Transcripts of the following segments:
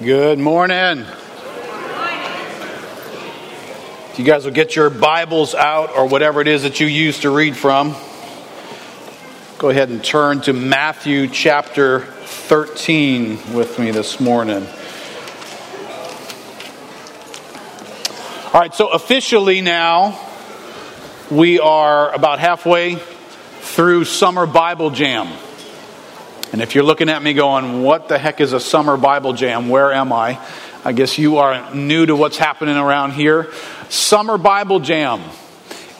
Good morning. You guys will get your Bibles out or whatever it is that you use to read from. Go ahead and turn to Matthew chapter 13 with me this morning. All right, so officially now, we are about halfway through Summer Bible Jam. And if you're looking at me going, what the heck is a Summer Bible Jam? Where am I? I guess you are new to what's happening around here. Summer Bible Jam.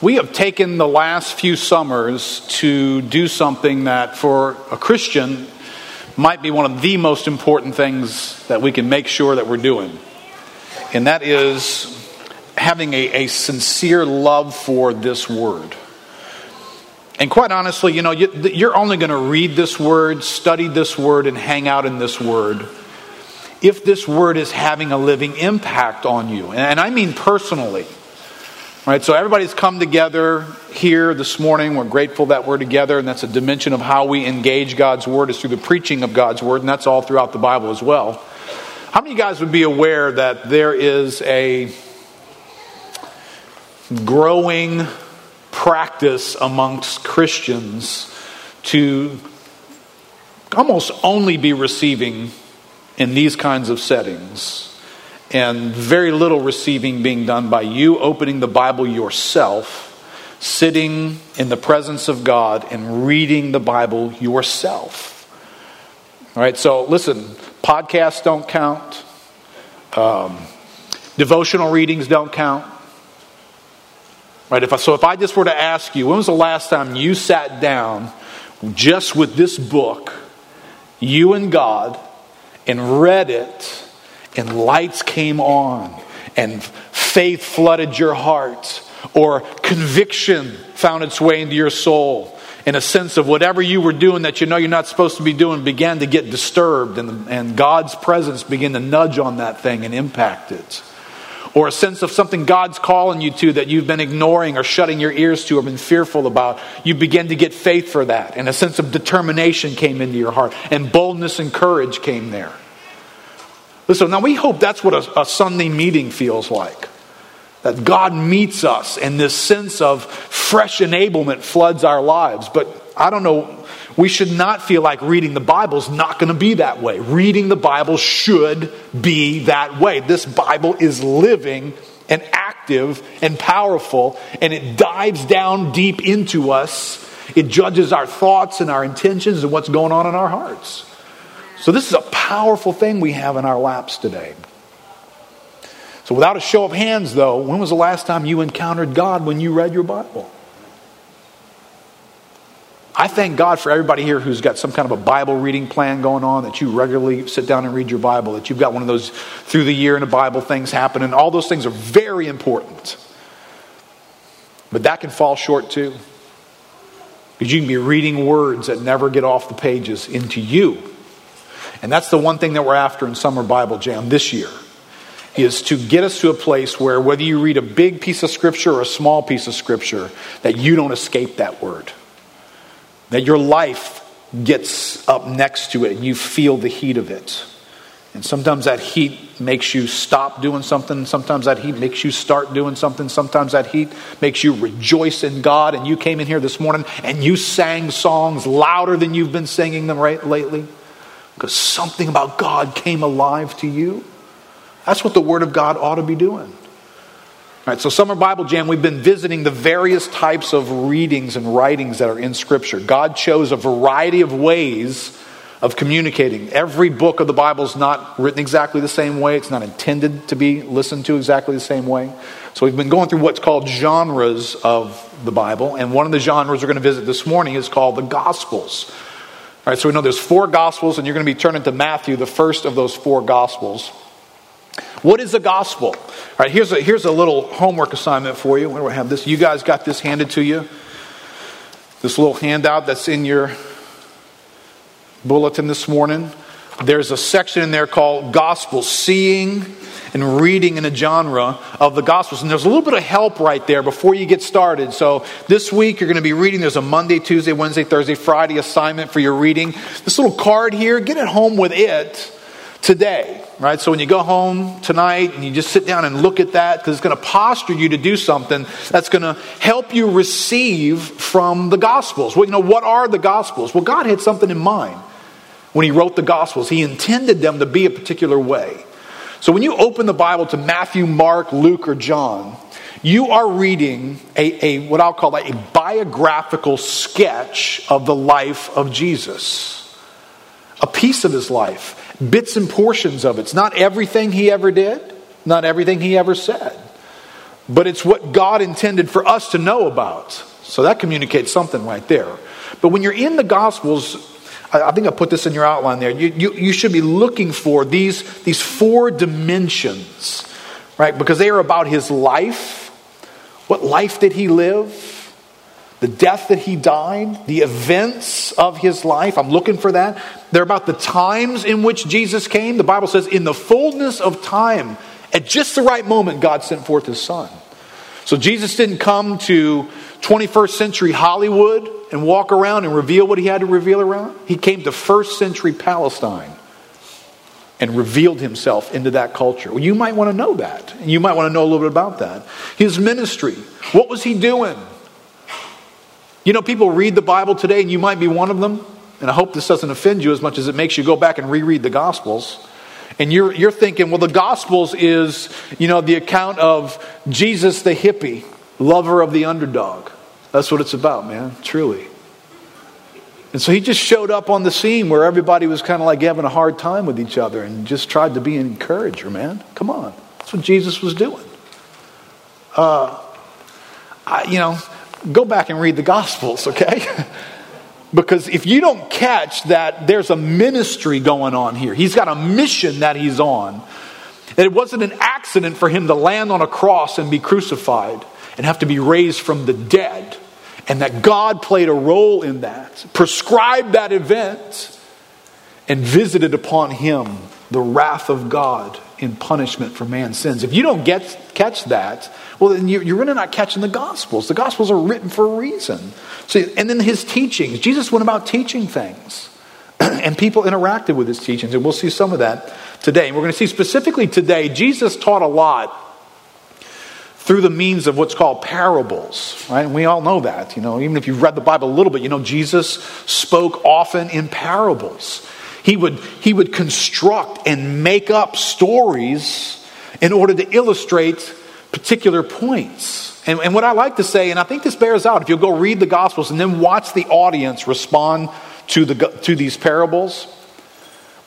We have taken the last few summers to do something that for a Christian might be one of the most important things that we can make sure that we're doing. And that is having a, a sincere love for this word. And quite honestly, you know, you're only going to read this word, study this word, and hang out in this word if this word is having a living impact on you. And I mean personally. Right, so everybody's come together here this morning. We're grateful that we're together, and that's a dimension of how we engage God's word is through the preaching of God's word, and that's all throughout the Bible as well. How many guys would be aware that there is a growing practice amongst Christians to almost only be receiving in these kinds of settings, and very little receiving being done by you opening the Bible yourself, sitting in the presence of God, and reading the Bible yourself. All right, so listen, podcasts don't count, um, devotional readings don't count. Right? If I, so if I just were to ask you, when was the last time you sat down just with this book, you and God, and read it, and lights came on, and faith flooded your heart, or conviction found its way into your soul, and a sense of whatever you were doing that you know you're not supposed to be doing began to get disturbed, and, and God's presence began to nudge on that thing and impact it or a sense of something God's calling you to that you've been ignoring or shutting your ears to or been fearful about, you begin to get faith for that. And a sense of determination came into your heart, and boldness and courage came there. Listen, now we hope that's what a, a Sunday meeting feels like. That God meets us and this sense of fresh enablement floods our lives. But I don't know we should not feel like reading the Bible is not going to be that way. Reading the Bible should be that way. This Bible is living and active and powerful, and it dives down deep into us. It judges our thoughts and our intentions and what's going on in our hearts. So, this is a powerful thing we have in our laps today. So, without a show of hands, though, when was the last time you encountered God when you read your Bible? I thank God for everybody here who's got some kind of a Bible reading plan going on, that you regularly sit down and read your Bible, that you've got one of those through the year in a Bible things happen, and all those things are very important. But that can fall short too. Because you can be reading words that never get off the pages into you. And that's the one thing that we're after in Summer Bible Jam this year is to get us to a place where whether you read a big piece of scripture or a small piece of scripture, that you don't escape that word. That your life gets up next to it and you feel the heat of it. And sometimes that heat makes you stop doing something. Sometimes that heat makes you start doing something. Sometimes that heat makes you rejoice in God. And you came in here this morning and you sang songs louder than you've been singing them right lately because something about God came alive to you. That's what the Word of God ought to be doing. Right, so Summer Bible Jam, we've been visiting the various types of readings and writings that are in Scripture. God chose a variety of ways of communicating. Every book of the Bible is not written exactly the same way, it's not intended to be listened to exactly the same way. So we've been going through what's called genres of the Bible, and one of the genres we're going to visit this morning is called the Gospels. All right, so we know there's four Gospels, and you're going to be turning to Matthew, the first of those four Gospels. What is the gospel? All right, here's a, here's a little homework assignment for you. Where do I have this? You guys got this handed to you. This little handout that's in your bulletin this morning. There's a section in there called Gospel Seeing and Reading in a Genre of the Gospels. And there's a little bit of help right there before you get started. So this week you're going to be reading. There's a Monday, Tuesday, Wednesday, Thursday, Friday assignment for your reading. This little card here, get it home with it today, right? So when you go home tonight and you just sit down and look at that, because it's going to posture you to do something that's going to help you receive from the Gospels. Well, you know, what are the Gospels? Well, God had something in mind when He wrote the Gospels. He intended them to be a particular way. So when you open the Bible to Matthew, Mark, Luke, or John, you are reading a, a what I'll call a biographical sketch of the life of Jesus. A piece of his life, bits and portions of it. It's not everything he ever did, not everything he ever said, but it's what God intended for us to know about. So that communicates something right there. But when you're in the Gospels, I think I put this in your outline there. You, you, you should be looking for these, these four dimensions, right? Because they are about his life. What life did he live? The death that he died, the events of his life. I'm looking for that. They're about the times in which Jesus came. The Bible says, in the fullness of time, at just the right moment, God sent forth his son. So Jesus didn't come to 21st century Hollywood and walk around and reveal what he had to reveal around. He came to first century Palestine and revealed himself into that culture. Well, you might want to know that. And you might want to know a little bit about that. His ministry, what was he doing? You know, people read the Bible today, and you might be one of them. And I hope this doesn't offend you as much as it makes you go back and reread the Gospels. And you're, you're thinking, well, the Gospels is, you know, the account of Jesus the hippie, lover of the underdog. That's what it's about, man, truly. And so he just showed up on the scene where everybody was kind of like having a hard time with each other and just tried to be an encourager, man. Come on. That's what Jesus was doing. Uh, I, you know, go back and read the Gospels, okay? because if you don't catch that there's a ministry going on here, he's got a mission that he's on. That it wasn't an accident for him to land on a cross and be crucified and have to be raised from the dead and that God played a role in that, prescribed that event, and visited upon him the wrath of God in punishment for man's sins. If you don't get, catch that, well, then you're, really not catching the Gospels. The Gospels are written for a reason. So, and then his teachings. Jesus went about teaching things, and people interacted with his teachings, and we'll see some of that today. And we're going to see specifically today, Jesus taught a lot through the means of what's called parables, right? And we all know that, you know, even if you've read the Bible a little bit, you know, Jesus spoke often in parables. He would, he would construct and make up stories in order to illustrate particular points. And, and what I like to say, and I think this bears out, if you'll go read the Gospels and then watch the audience respond to, the, to these parables,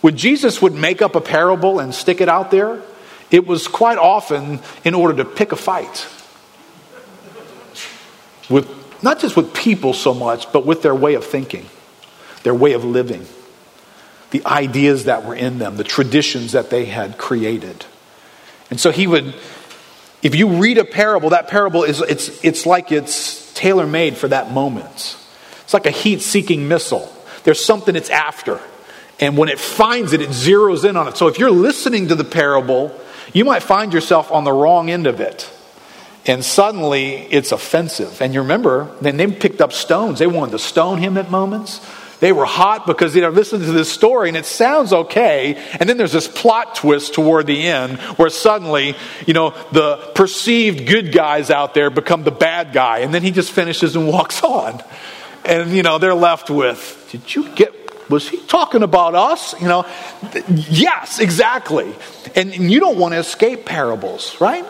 when Jesus would make up a parable and stick it out there, it was quite often in order to pick a fight with not just with people so much, but with their way of thinking, their way of living, the ideas that were in them, the traditions that they had created. And so he would, if you read a parable, that parable is it's it's like it's tailor made for that moment. It's like a heat seeking missile. There's something it's after. And when it finds it, it zeroes in on it. So if you're listening to the parable you might find yourself on the wrong end of it. And suddenly it's offensive. And you remember, then they picked up stones. They wanted to stone him at moments. They were hot because you know, listen to this story and it sounds okay. And then there's this plot twist toward the end where suddenly, you know, the perceived good guys out there become the bad guy. And then he just finishes and walks on. And, you know, they're left with, did you get was he talking about us? You know, yes, exactly. And, you don't want to escape parables, right?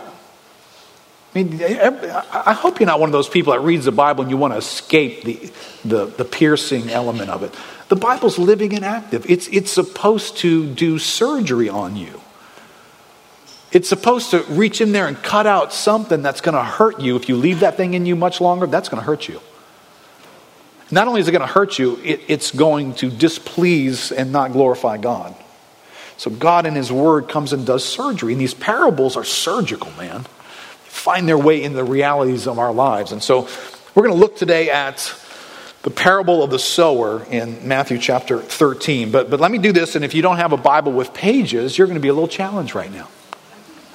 I mean, I hope you're not one of those people that reads the Bible and you want to escape the, the, the piercing element of it. The Bible's living and active. It's, it's supposed to do surgery on you. It's supposed to reach in there and cut out something that's going to hurt you. If you leave that thing in you much longer, that's going to hurt you. Not only is it going to hurt you, it, it's going to displease and not glorify God. So God in His Word comes and does surgery. And these parables are surgical, man. Find their way in the realities of our lives. And so we're going to look today at the parable of the sower in Matthew chapter 13. But, but let me do this, and if you don't have a Bible with pages, you're going to be a little challenged right now.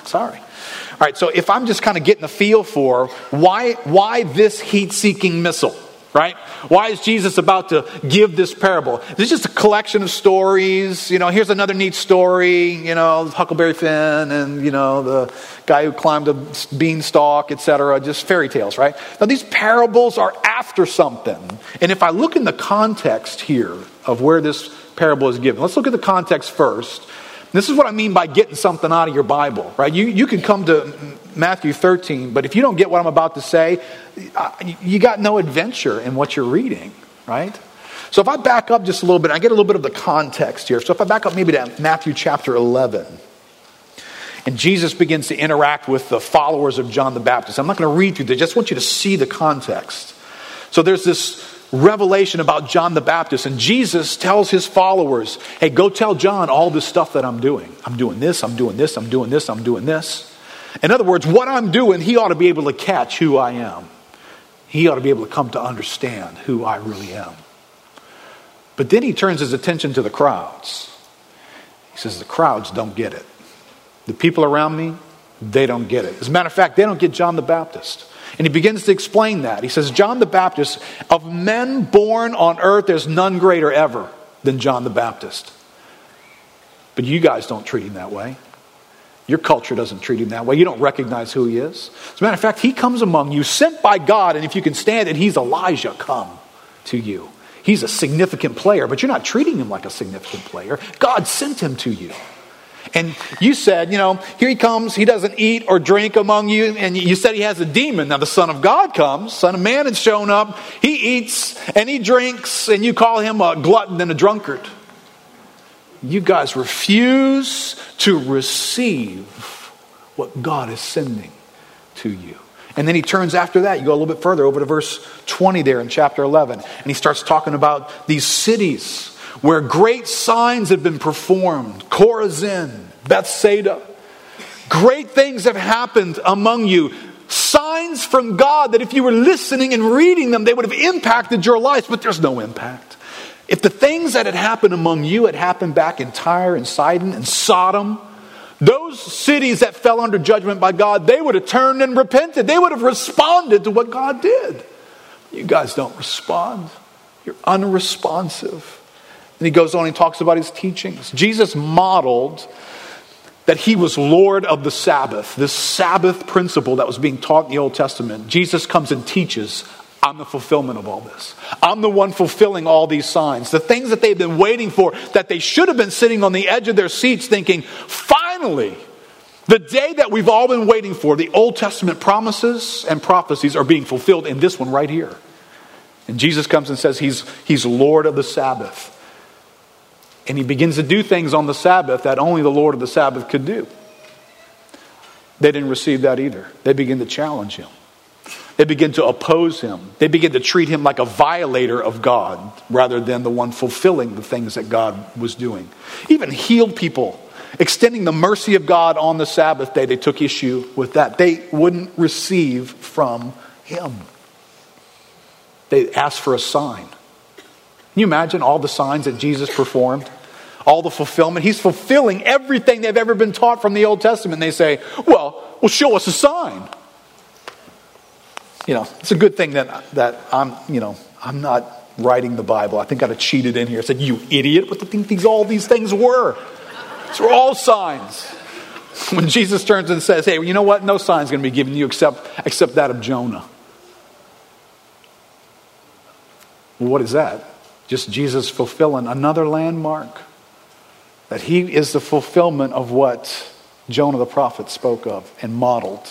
Sorry. All right, so if I'm just kind of getting a feel for why, why this heat seeking missile? Right? Why is Jesus about to give this parable? This is just a collection of stories. You know, here's another neat story, you know, Huckleberry Finn and, you know, the guy who climbed a beanstalk, etc. Just fairy tales, right? Now, these parables are after something. And if I look in the context here of where this parable is given, let's look at the context first. This is what I mean by getting something out of your Bible, right? You, you can come to Matthew 13, but if you don't get what I'm about to say, you got no adventure in what you're reading, right? So if I back up just a little bit, I get a little bit of the context here. So if I back up maybe to Matthew chapter 11, and Jesus begins to interact with the followers of John the Baptist. I'm not going to read through this, I just want you to see the context. So there's this revelation about John the Baptist, and Jesus tells his followers, Hey, go tell John all this stuff that I'm doing. I'm doing this, I'm doing this, I'm doing this, I'm doing this. In other words, what I'm doing, he ought to be able to catch who I am. He ought to be able to come to understand who I really am. But then he turns his attention to the crowds. He says, The crowds don't get it. The people around me, they don't get it. As a matter of fact, they don't get John the Baptist. And he begins to explain that. He says, John the Baptist, of men born on earth, there's none greater ever than John the Baptist. But you guys don't treat him that way. Your culture doesn't treat him that way. You don't recognize who he is. As a matter of fact, he comes among you, sent by God, and if you can stand it, he's Elijah come to you. He's a significant player, but you're not treating him like a significant player. God sent him to you. And you said, you know, here he comes, he doesn't eat or drink among you, and you said he has a demon. Now the Son of God comes, Son of Man has shown up, he eats and he drinks, and you call him a glutton and a drunkard you guys refuse to receive what God is sending to you. And then he turns after that, you go a little bit further over to verse 20 there in chapter 11, and he starts talking about these cities where great signs have been performed Chorazin, Bethsaida. Great things have happened among you. Signs from God that if you were listening and reading them, they would have impacted your lives, but there's no impact. If the things that had happened among you had happened back in Tyre and Sidon and Sodom, those cities that fell under judgment by God, they would have turned and repented. They would have responded to what God did. You guys don't respond. You're unresponsive. And he goes on and talks about his teachings. Jesus modeled that he was Lord of the Sabbath, this Sabbath principle that was being taught in the Old Testament. Jesus comes and teaches I'm the fulfillment of all this. I'm the one fulfilling all these signs. The things that they've been waiting for, that they should have been sitting on the edge of their seats thinking, finally, the day that we've all been waiting for, the Old Testament promises and prophecies are being fulfilled in this one right here. And Jesus comes and says he's, he's Lord of the Sabbath. And he begins to do things on the Sabbath that only the Lord of the Sabbath could do. They didn't receive that either. They begin to challenge him. They begin to oppose him. They begin to treat him like a violator of God rather than the one fulfilling the things that God was doing. Even healed people, extending the mercy of God on the Sabbath day, they took issue with that. They wouldn't receive from him. They asked for a sign. Can you imagine all the signs that Jesus performed? All the fulfillment. He's fulfilling everything they've ever been taught from the Old Testament. They say, well, well, show us a sign you know, it's a good thing that, that I'm, you know, I'm not writing the Bible. I think I'd have cheated in here. I said, you idiot, what do you think these, all these things were? These were all signs. When Jesus turns and says, hey, you know what? No sign's going to be given you except, except that of Jonah. Well, what is that? Just Jesus fulfilling another landmark. That he is the fulfillment of what Jonah the prophet spoke of and modeled.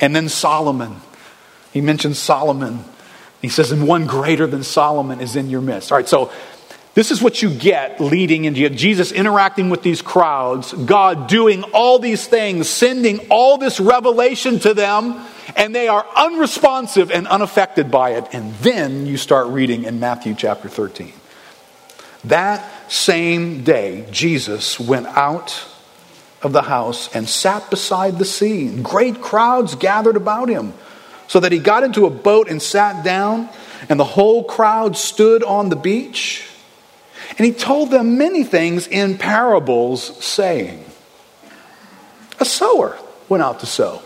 And then Solomon he mentions Solomon. He says, and one greater than Solomon is in your midst. All right, so this is what you get leading into Jesus interacting with these crowds, God doing all these things, sending all this revelation to them, and they are unresponsive and unaffected by it. And then you start reading in Matthew chapter 13. That same day, Jesus went out of the house and sat beside the sea, great crowds gathered about him so that he got into a boat and sat down, and the whole crowd stood on the beach. And he told them many things in parables, saying, A sower went out to sow.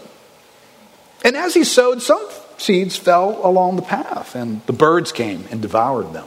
And as he sowed, some seeds fell along the path, and the birds came and devoured them.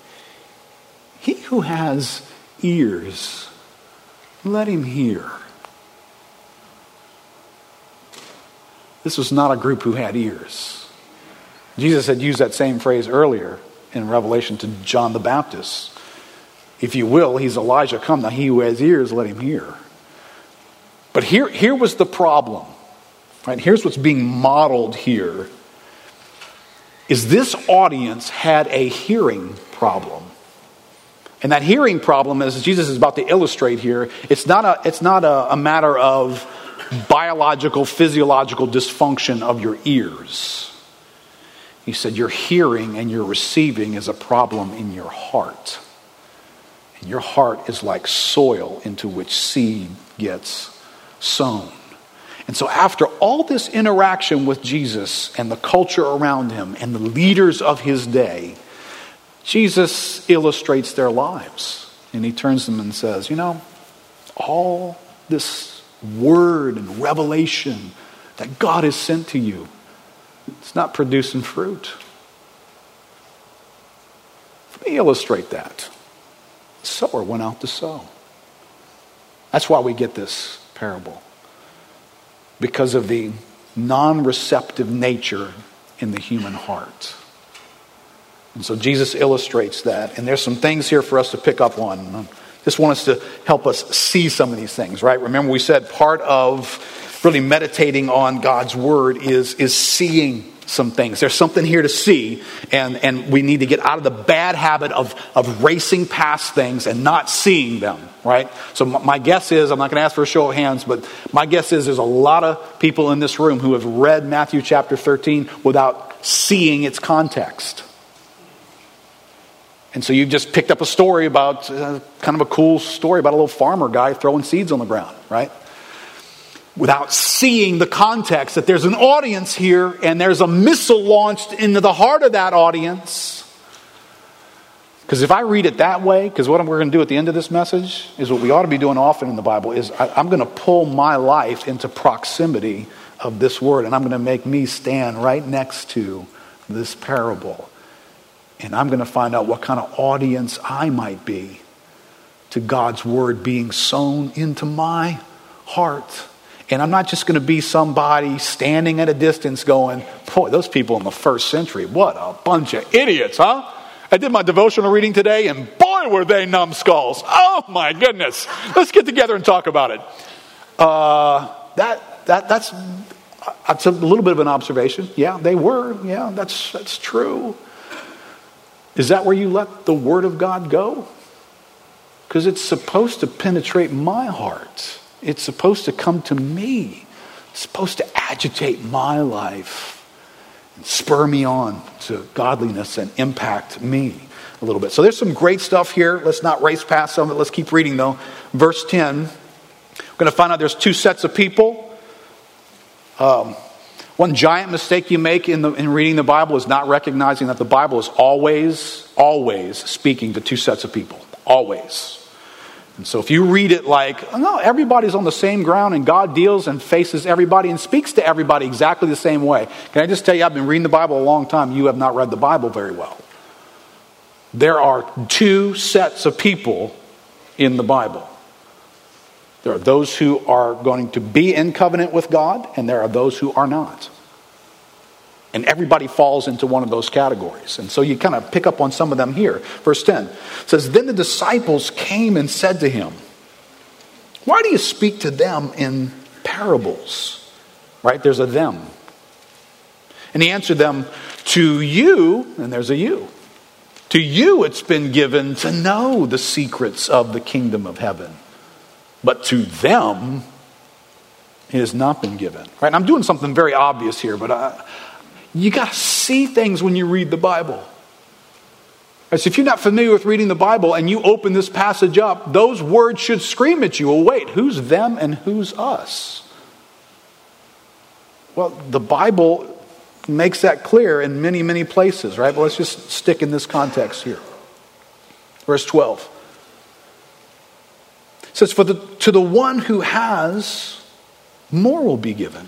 He who has ears, let him hear. This was not a group who had ears. Jesus had used that same phrase earlier in Revelation to John the Baptist. If you will, he's Elijah, come now, he who has ears, let him hear. But here, here was the problem. Right? Here's what's being modeled here is this audience had a hearing problem. And that hearing problem, as Jesus is about to illustrate here, it's not a, it's not a, a matter of biological, physiological dysfunction of your ears. He said, Your hearing and your receiving is a problem in your heart. And your heart is like soil into which seed gets sown. And so, after all this interaction with Jesus and the culture around him and the leaders of his day, Jesus illustrates their lives. And he turns them and says, You know, all this word and revelation that God has sent to you, it's not producing fruit. Let me illustrate that. The sower went out to sow. That's why we get this parable. Because of the non receptive nature in the human heart. And so Jesus illustrates that. And there's some things here for us to pick up on. I just want us to help us see some of these things, right? Remember, we said part of really meditating on God's word is, is seeing some things. There's something here to see, and, and we need to get out of the bad habit of, of racing past things and not seeing them, right? So, my guess is, I'm not going to ask for a show of hands, but my guess is there's a lot of people in this room who have read Matthew chapter 13 without seeing its context. And so you've just picked up a story about uh, kind of a cool story about a little farmer guy throwing seeds on the ground, right? Without seeing the context that there's an audience here and there's a missile launched into the heart of that audience. Because if I read it that way, because what we're going to do at the end of this message is what we ought to be doing often in the Bible is I, I'm going to pull my life into proximity of this word and I'm going to make me stand right next to this parable and I'm going to find out what kind of audience I might be to God's word being sown into my heart. And I'm not just going to be somebody standing at a distance going, boy, those people in the first century, what a bunch of idiots, huh? I did my devotional reading today, and boy, were they numbskulls. Oh my goodness. Let's get together and talk about it. Uh, that, that, that's, that's a little bit of an observation. Yeah, they were. Yeah, that's, that's true. Is that where you let the Word of God go? Because it's supposed to penetrate my heart. It's supposed to come to me. It's supposed to agitate my life and spur me on to godliness and impact me a little bit. So there's some great stuff here. Let's not race past some of it. Let's keep reading though. Verse 10. We're going to find out there's two sets of people. Um, one giant mistake you make in, the, in reading the Bible is not recognizing that the Bible is always, always speaking to two sets of people. Always. And so if you read it like, oh, no, everybody's on the same ground and God deals and faces everybody and speaks to everybody exactly the same way. Can I just tell you, I've been reading the Bible a long time. You have not read the Bible very well. There are two sets of people in the Bible. There are those who are going to be in covenant with God, and there are those who are not. And everybody falls into one of those categories. And so you kind of pick up on some of them here. Verse 10 says, Then the disciples came and said to him, Why do you speak to them in parables? Right? There's a them. And he answered them, To you, and there's a you. To you it's been given to know the secrets of the kingdom of heaven but to them it has not been given. Right? And I'm doing something very obvious here, but uh, you got to see things when you read the Bible. So if you're not familiar with reading the Bible and you open this passage up, those words should scream at you. Well, wait, who's them and who's us? Well, the Bible makes that clear in many, many places, right? But let's just stick in this context here. Verse 12 it says, For the, to the one who has, more will be given,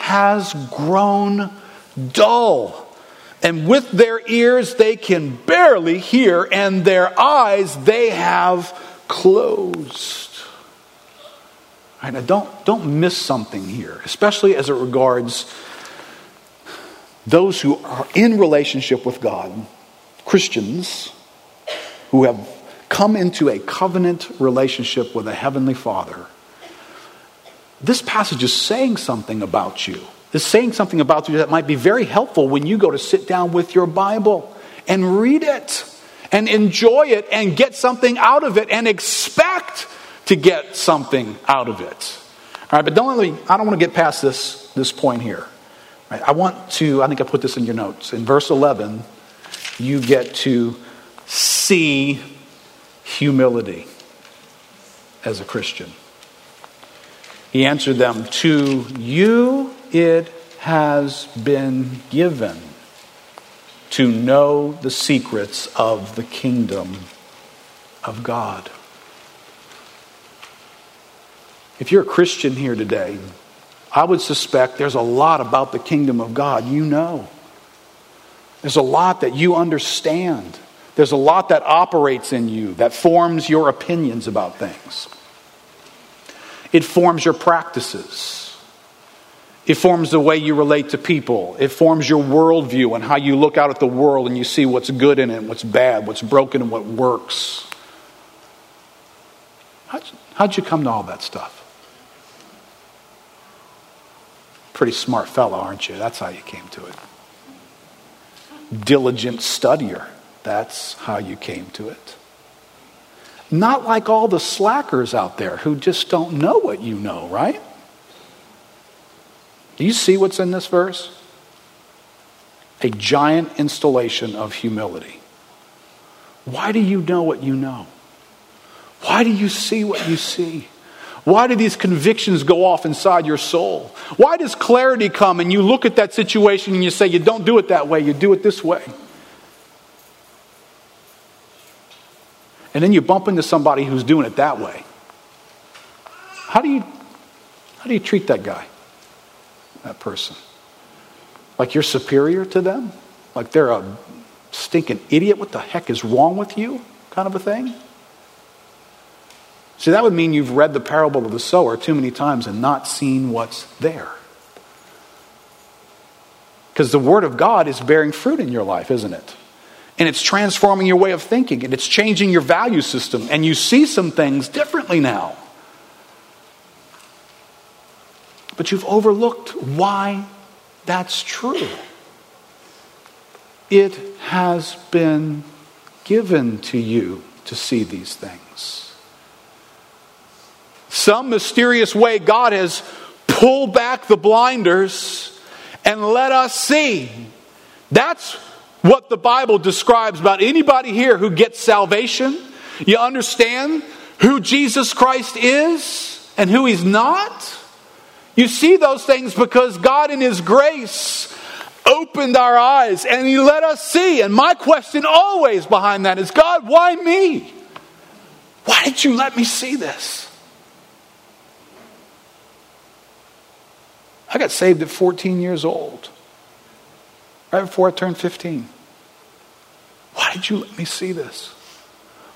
has grown dull. And with their ears they can barely hear, and their eyes they have closed. All right, now don't, don't miss something here, especially as it regards those who are in relationship with God, Christians who have come into a covenant relationship with a heavenly Father. This passage is saying something about you is saying something about you that might be very helpful when you go to sit down with your Bible and read it and enjoy it and get something out of it and expect to get something out of it. All right, but don't let me, I don't want to get past this, this point here. Right, I want to, I think I put this in your notes. In verse 11, you get to see humility as a Christian. He answered them, To you it has been given to know the secrets of the kingdom of God. If you're a Christian here today, I would suspect there's a lot about the kingdom of God you know. There's a lot that you understand. There's a lot that operates in you that forms your opinions about things. It forms your practices. It forms the way you relate to people. It forms your worldview and how you look out at the world and you see what's good in it, what's bad, what's broken, and what works. How'd, how'd you come to all that stuff? Pretty smart fellow, aren't you? That's how you came to it. Diligent studier. That's how you came to it. Not like all the slackers out there who just don't know what you know, right? Do you see what's in this verse? A giant installation of humility. Why do you know what you know? Why do you see what you see? Why do these convictions go off inside your soul? Why does clarity come and you look at that situation and you say, You don't do it that way, you do it this way? And then you bump into somebody who's doing it that way. How do you, how do you treat that guy? that person. Like you're superior to them? Like they're a stinking idiot? What the heck is wrong with you? Kind of a thing? See, that would mean you've read the parable of the sower too many times and not seen what's there. Because the Word of God is bearing fruit in your life, isn't it? And it's transforming your way of thinking and it's changing your value system. And you see some things differently now. but you've overlooked why that's true. It has been given to you to see these things. Some mysterious way, God has pulled back the blinders and let us see. That's what the Bible describes about anybody here who gets salvation. You understand who Jesus Christ is and who he's not? You see those things because God, in His grace, opened our eyes and He let us see. And my question always behind that is God, why me? Why did you let me see this? I got saved at 14 years old, right before I turned 15. Did you let me see this?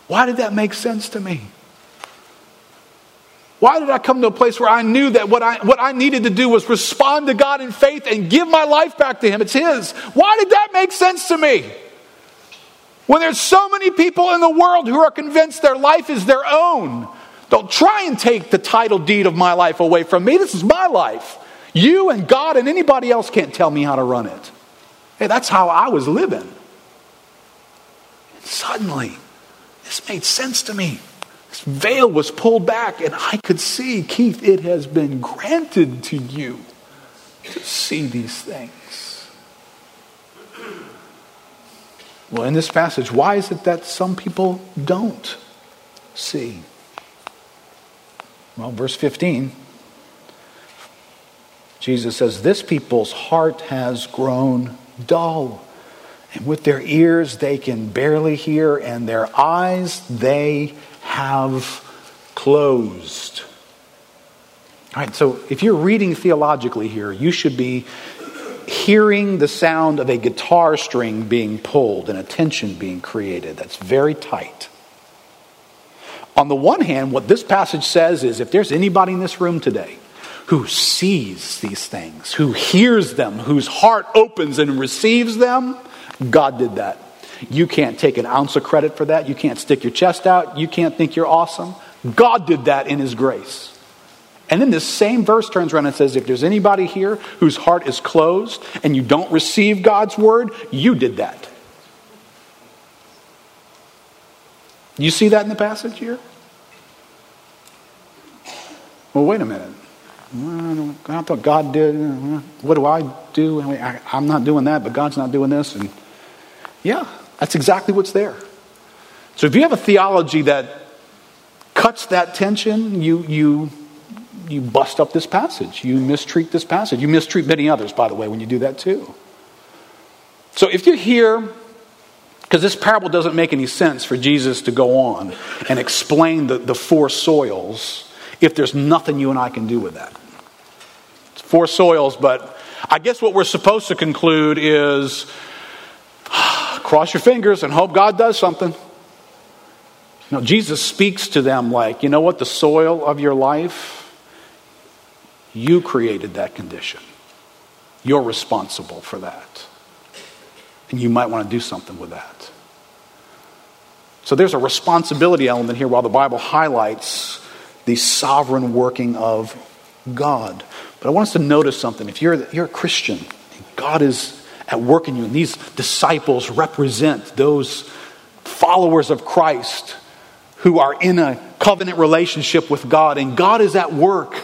Why did that make sense to me? Why did I come to a place where I knew that what I, what I needed to do was respond to God in faith and give my life back to Him? It's His. Why did that make sense to me? When there's so many people in the world who are convinced their life is their own, don't try and take the title deed of my life away from me. This is my life. You and God and anybody else can't tell me how to run it. Hey, that's how I was living. Suddenly, this made sense to me. This veil was pulled back, and I could see, Keith, it has been granted to you to see these things. Well, in this passage, why is it that some people don't see? Well, verse 15, Jesus says, This people's heart has grown dull. And with their ears they can barely hear, and their eyes they have closed. All right, so if you're reading theologically here, you should be hearing the sound of a guitar string being pulled and a tension being created. That's very tight. On the one hand, what this passage says is if there's anybody in this room today who sees these things, who hears them, whose heart opens and receives them, God did that. You can't take an ounce of credit for that. You can't stick your chest out. You can't think you're awesome. God did that in His grace. And then this same verse turns around and says, if there's anybody here whose heart is closed and you don't receive God's word, you did that. You see that in the passage here? Well, wait a minute. I thought God did. Uh, what do I do? I am not doing that, but God's not doing this. And yeah, that's exactly what's there. So if you have a theology that cuts that tension, you, you, you bust up this passage. You mistreat this passage. You mistreat many others, by the way, when you do that too. So if you're here, because this parable doesn't make any sense for Jesus to go on and explain the, the four soils if there's nothing you and I can do with that. It's four soils, but I guess what we're supposed to conclude is cross your fingers and hope God does something. No, Jesus speaks to them like, you know what, the soil of your life, you created that condition. You're responsible for that. And you might want to do something with that. So there's a responsibility element here while the Bible highlights the sovereign working of God. But I want us to notice something. If you're, you're a Christian, God is at work in you, and these disciples represent those followers of Christ who are in a covenant relationship with God, and God is at work.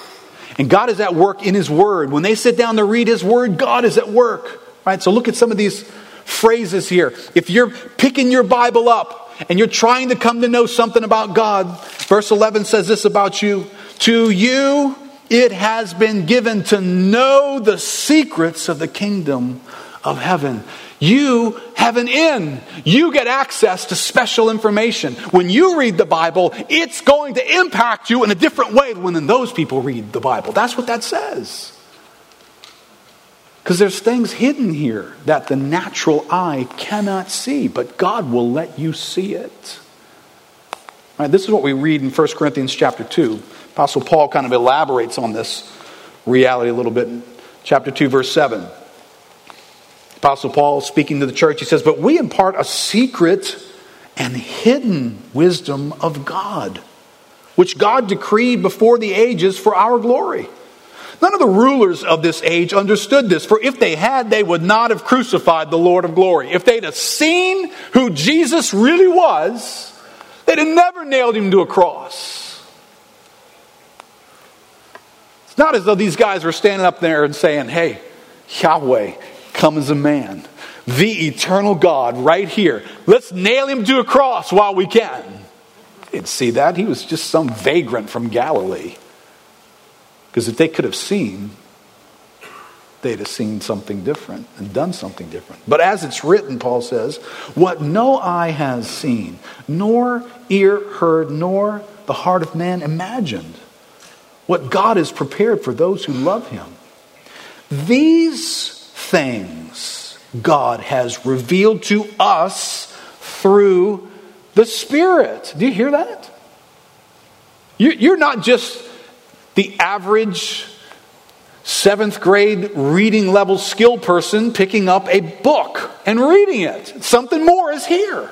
And God is at work in His Word. When they sit down to read His Word, God is at work. Right? So look at some of these phrases here. If you're picking your Bible up and you're trying to come to know something about God, verse 11 says this about you To you it has been given to know the secrets of the kingdom of heaven. You have an in. You get access to special information. When you read the Bible, it's going to impact you in a different way than those people read the Bible. That's what that says. Because there's things hidden here that the natural eye cannot see, but God will let you see it. Right, this is what we read in 1 Corinthians chapter 2. Apostle Paul kind of elaborates on this reality a little bit in chapter 2, verse 7. Apostle Paul speaking to the church, he says, But we impart a secret and hidden wisdom of God, which God decreed before the ages for our glory. None of the rulers of this age understood this, for if they had, they would not have crucified the Lord of glory. If they'd have seen who Jesus really was, they'd have never nailed him to a cross. It's not as though these guys were standing up there and saying, Hey, Yahweh, come as a man. The eternal God, right here. Let's nail him to a cross while we can. Didn't see that. He was just some vagrant from Galilee. Because if they could have seen, they'd have seen something different and done something different. But as it's written, Paul says, what no eye has seen, nor ear heard, nor the heart of man imagined, what God has prepared for those who love him. These things God has revealed to us through the Spirit. Do you hear that? You're not just the average seventh grade reading level skill person picking up a book and reading it. Something more is here.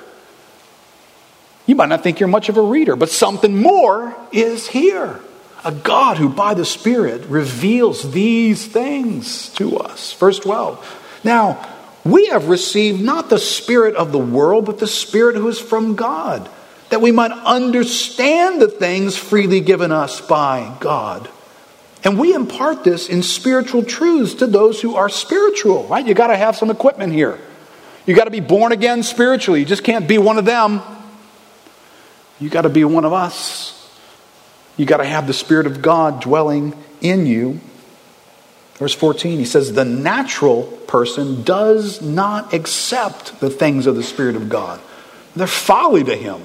You might not think you're much of a reader, but something more is here. A God who, by the Spirit, reveals these things to us. Verse 12. Now, we have received not the Spirit of the world, but the Spirit who is from God, that we might understand the things freely given us by God. And we impart this in spiritual truths to those who are spiritual, right? You got to have some equipment here. You got to be born again spiritually. You just can't be one of them. You got to be one of us. You got to have the Spirit of God dwelling in you. Verse 14, he says, The natural person does not accept the things of the Spirit of God. They're folly to him.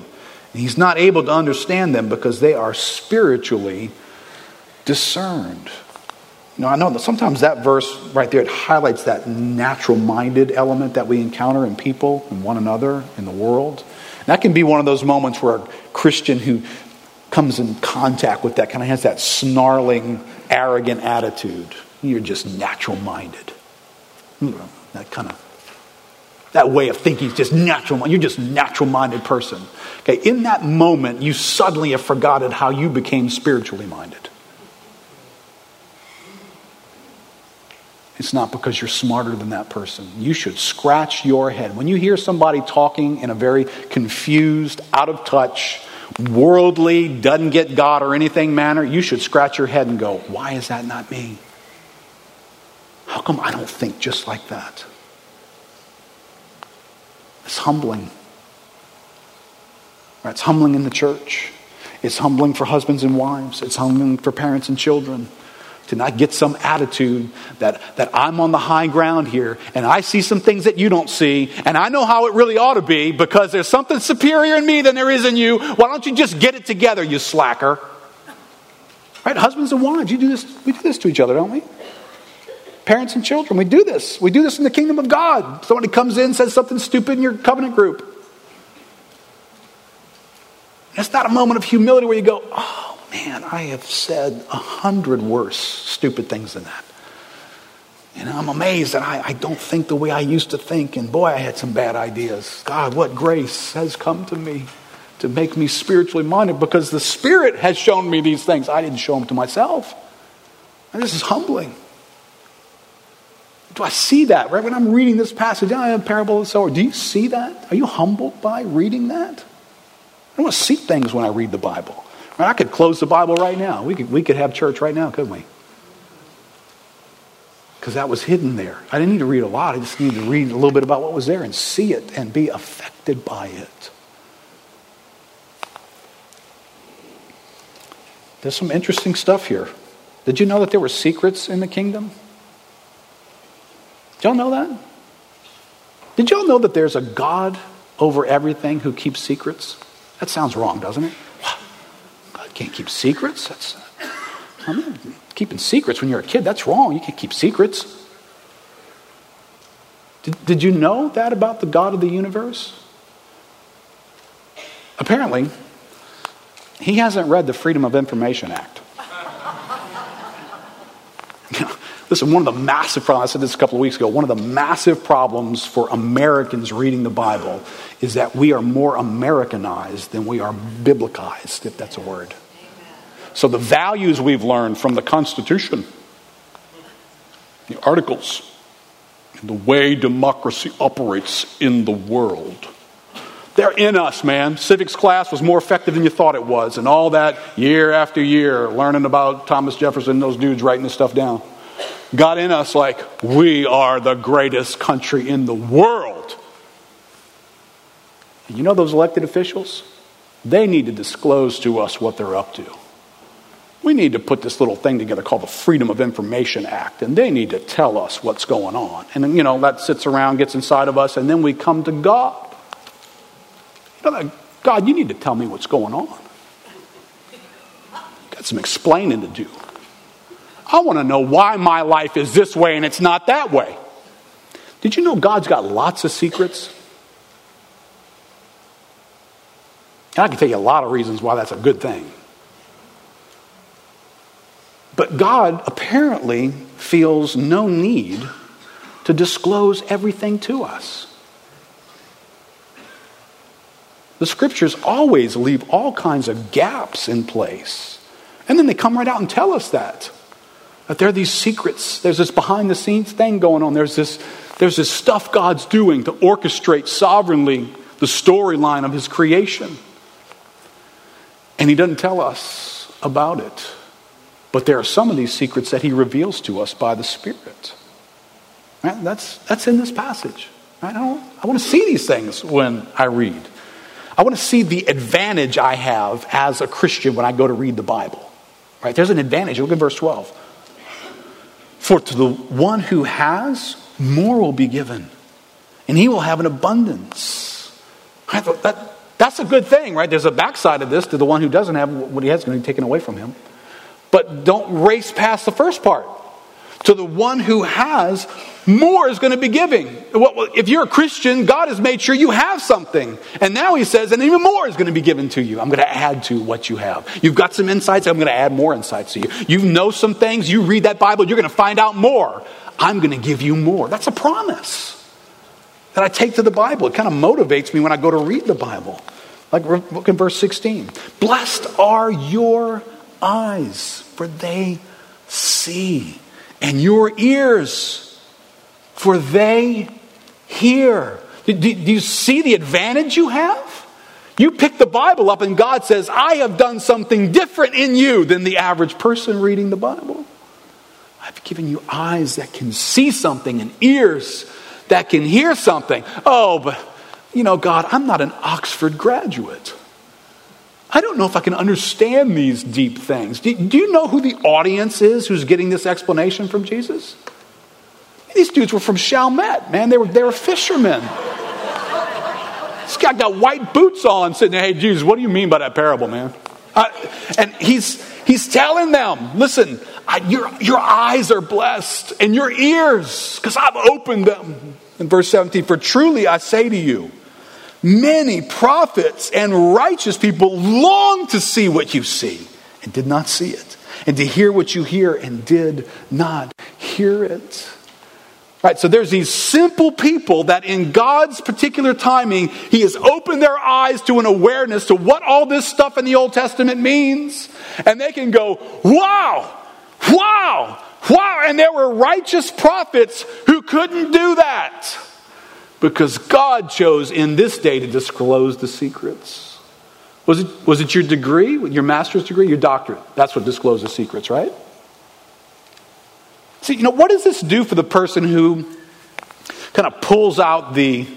And He's not able to understand them because they are spiritually discerned. Know, I know that sometimes that verse right there, it highlights that natural minded element that we encounter in people and one another in the world. And that can be one of those moments where a Christian who comes in contact with that kind of has that snarling, arrogant attitude. You're just natural minded. That kind of that way of thinking is just natural. You're just natural minded person. Okay, in that moment, you suddenly have forgotten how you became spiritually minded. It's not because you're smarter than that person. You should scratch your head. When you hear somebody talking in a very confused, out of touch, worldly, doesn't get God or anything manner, you should scratch your head and go, why is that not me? How come I don't think just like that? It's humbling. It's humbling in the church. It's humbling for husbands and wives. It's humbling for parents and children to not get some attitude that, that I'm on the high ground here and I see some things that you don't see and I know how it really ought to be because there's something superior in me than there is in you. Why don't you just get it together, you slacker? Right? Husbands and wives, you do this, we do this to each other, don't we? Parents and children, we do this. We do this in the kingdom of God. Somebody comes in, says something stupid in your covenant group. It's not a moment of humility where you go, oh, man, I have said a hundred worse stupid things than that. And I'm amazed that I, I don't think the way I used to think. And boy, I had some bad ideas. God, what grace has come to me to make me spiritually minded because the Spirit has shown me these things. I didn't show them to myself. And this is humbling. Do I see that? Right when I'm reading this passage, I have a parable of the sower. Do you see that? Are you humbled by reading that? I don't want to see things when I read the Bible. I could close the Bible right now. We could, we could have church right now, couldn't we? Because that was hidden there. I didn't need to read a lot. I just needed to read a little bit about what was there and see it and be affected by it. There's some interesting stuff here. Did you know that there were secrets in the kingdom? Did y'all know that? Did y'all know that there's a God over everything who keeps secrets? That sounds wrong, doesn't it? Can't keep secrets. That's, I mean, keeping secrets when you're a kid, that's wrong. You can't keep secrets. Did, did you know that about the God of the universe? Apparently, he hasn't read the Freedom of Information Act. listen, one of the massive problems, I said this a couple of weeks ago, one of the massive problems for Americans reading the Bible is that we are more Americanized than we are biblicized, if that's a word. So, the values we've learned from the Constitution, the Articles, the way democracy operates in the world. They're in us, man. Civics class was more effective than you thought it was, and all that year after year, learning about Thomas Jefferson, those dudes writing this stuff down, got in us like we are the greatest country in the world. And you know those elected officials? They need to disclose to us what they're up to we need to put this little thing together called the Freedom of Information Act, and they need to tell us what's going on. And, you know, that sits around, gets inside of us, and then we come to God. God, you need to tell me what's going on. Got some explaining to do. I want to know why my life is this way and it's not that way. Did you know God's got lots of secrets? And I can tell you a lot of reasons why that's a good thing. But God apparently feels no need to disclose everything to us. The scriptures always leave all kinds of gaps in place. And then they come right out and tell us that. That there are these secrets. There's this behind the scenes thing going on. There's this, there's this stuff God's doing to orchestrate sovereignly the storyline of His creation. And He doesn't tell us about it. But there are some of these secrets that He reveals to us by the Spirit. Right? That's, that's in this passage. Right? I, I want to see these things when I read. I want to see the advantage I have as a Christian when I go to read the Bible. Right? There's an advantage. Look at verse 12. For to the one who has, more will be given, and he will have an abundance. Right? That, that's a good thing, right? There's a backside of this to the one who doesn't have what he has going to be taken away from him. But don't race past the first part. To the one who has, more is going to be giving. If you're a Christian, God has made sure you have something. And now he says, and even more is going to be given to you. I'm going to add to what you have. You've got some insights, I'm going to add more insights to you. You know some things, you read that Bible, you're going to find out more. I'm going to give you more. That's a promise that I take to the Bible. It kind of motivates me when I go to read the Bible. Like look in verse 16. Blessed are your eyes, for they see, and your ears, for they hear. Do, do, do you see the advantage you have? You pick the Bible up, and God says, I have done something different in you than the average person reading the Bible. I've given you eyes that can see something and ears that can hear something. Oh, but you know, God, I'm not an Oxford graduate. I don't know if I can understand these deep things. Do, do, you know who the audience is who's getting this explanation from Jesus? These dudes were from Chalmette, man. They were, they were fishermen. this guy got white boots on, sitting there, hey, Jesus, what do you mean by that parable, man? Uh, and he's, he's telling them, listen, I, your, your eyes are blessed and your ears, because I've opened them. In verse 17, for truly I say to you, Many prophets and righteous people long to see what you see and did not see it, and to hear what you hear and did not hear it. Right, so there's these simple people that in God's particular timing, He has opened their eyes to an awareness to what all this stuff in the Old Testament means. And they can go, wow, wow, wow. And there were righteous prophets who couldn't do that because God chose in this day to disclose the secrets. Was it, was it your degree, your master's degree, your doctorate? That's what discloses secrets, right? See, you know, what does this do for the person who kind of pulls out the,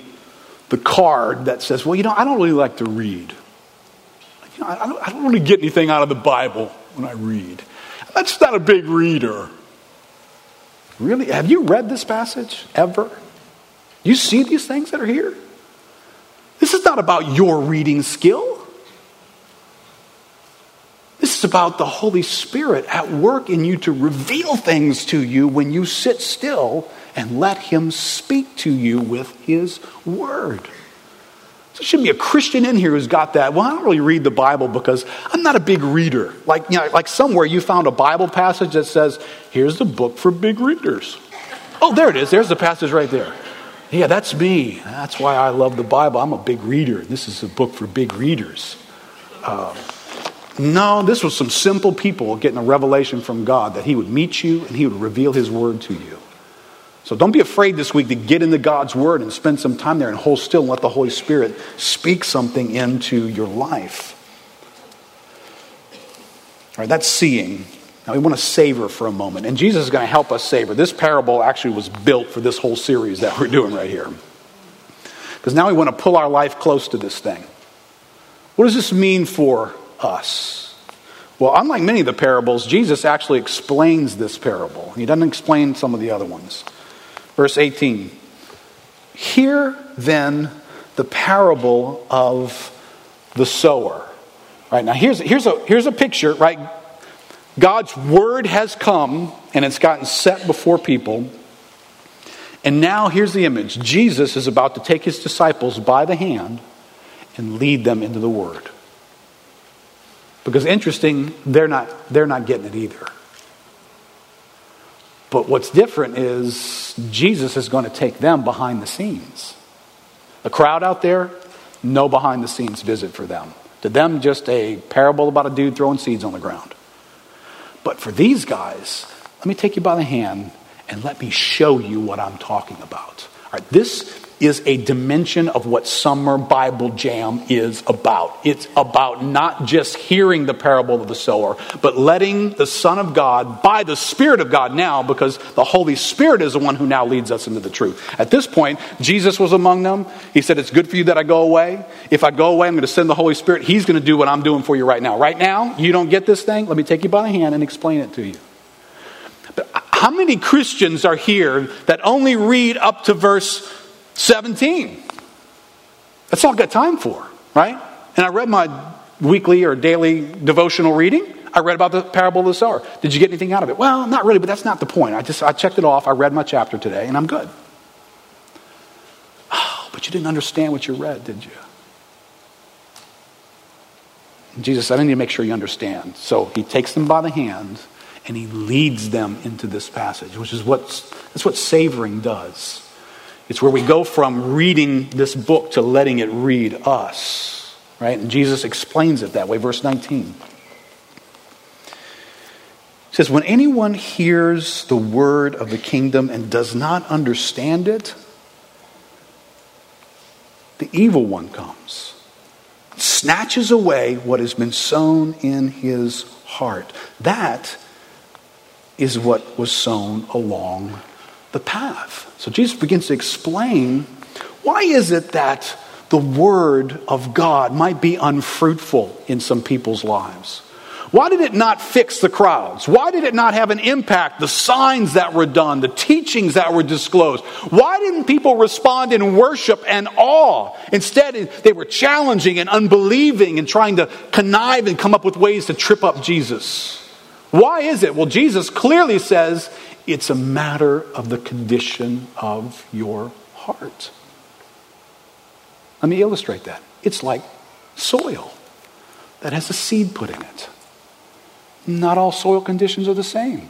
the card that says, well, you know, I don't really like to read. You know, I, don't, I don't really get anything out of the Bible when I read. That's not a big reader. Really? Have you read this passage ever? You see these things that are here? This is not about your reading skill. This is about the Holy Spirit at work in you to reveal things to you when you sit still and let Him speak to you with His Word. So there should be a Christian in here who's got that. Well, I don't really read the Bible because I'm not a big reader. Like, you know, like somewhere you found a Bible passage that says, here's the book for big readers. Oh, there it is. There's the passage right there. Yeah, that's me. That's why I love the Bible. I'm a big reader. This is a book for big readers. Uh, no, this was some simple people getting a revelation from God that He would meet you and He would reveal His word to you. So don't be afraid this week to get into God's word and spend some time there and hold still and let the Holy Spirit speak something into your life. All right, that's seeing. Now we want to savor for a moment. And Jesus is going to help us savor. This parable actually was built for this whole series that we're doing right here. Because now we want to pull our life close to this thing. What does this mean for us? Well, unlike many of the parables, Jesus actually explains this parable. He doesn't explain some of the other ones. Verse 18 Hear then the parable of the sower. Right now, here's, here's, a, here's a picture, right? God's word has come and it's gotten set before people. And now here's the image Jesus is about to take his disciples by the hand and lead them into the word. Because interesting, they're not, they're not getting it either. But what's different is Jesus is going to take them behind the scenes. The crowd out there, no behind the scenes visit for them. To them, just a parable about a dude throwing seeds on the ground. But for these guys, let me take you by the hand and let me show you what I'm talking about. All right, this is a dimension of what Summer Bible Jam is about. It's about not just hearing the parable of the sower, but letting the Son of God, by the Spirit of God now, because the Holy Spirit is the one who now leads us into the truth. At this point, Jesus was among them. He said, It's good for you that I go away. If I go away, I'm going to send the Holy Spirit. He's going to do what I'm doing for you right now. Right now, you don't get this thing? Let me take you by the hand and explain it to you. But how many Christians are here that only read up to verse 17. That's all I've got time for, right? And I read my weekly or daily devotional reading. I read about the parable of the sower. Did you get anything out of it? Well, not really, but that's not the point. I just I checked it off. I read my chapter today, and I'm good. Oh, but you didn't understand what you read, did you? And Jesus said, I need to make sure you understand. So he takes them by the hand and he leads them into this passage, which is what that's what savoring does. It's where we go from reading this book to letting it read us. Right? And Jesus explains it that way. Verse 19. It says, When anyone hears the word of the kingdom and does not understand it, the evil one comes, snatches away what has been sown in his heart. That is what was sown along the path. So Jesus begins to explain why is it that the word of God might be unfruitful in some people's lives? Why did it not fix the crowds? Why did it not have an impact? The signs that were done, the teachings that were disclosed. Why didn't people respond in worship and awe? Instead, they were challenging and unbelieving and trying to connive and come up with ways to trip up Jesus. Why is it? Well, Jesus clearly says it's a matter of the condition of your heart. Let me illustrate that. It's like soil that has a seed put in it. Not all soil conditions are the same.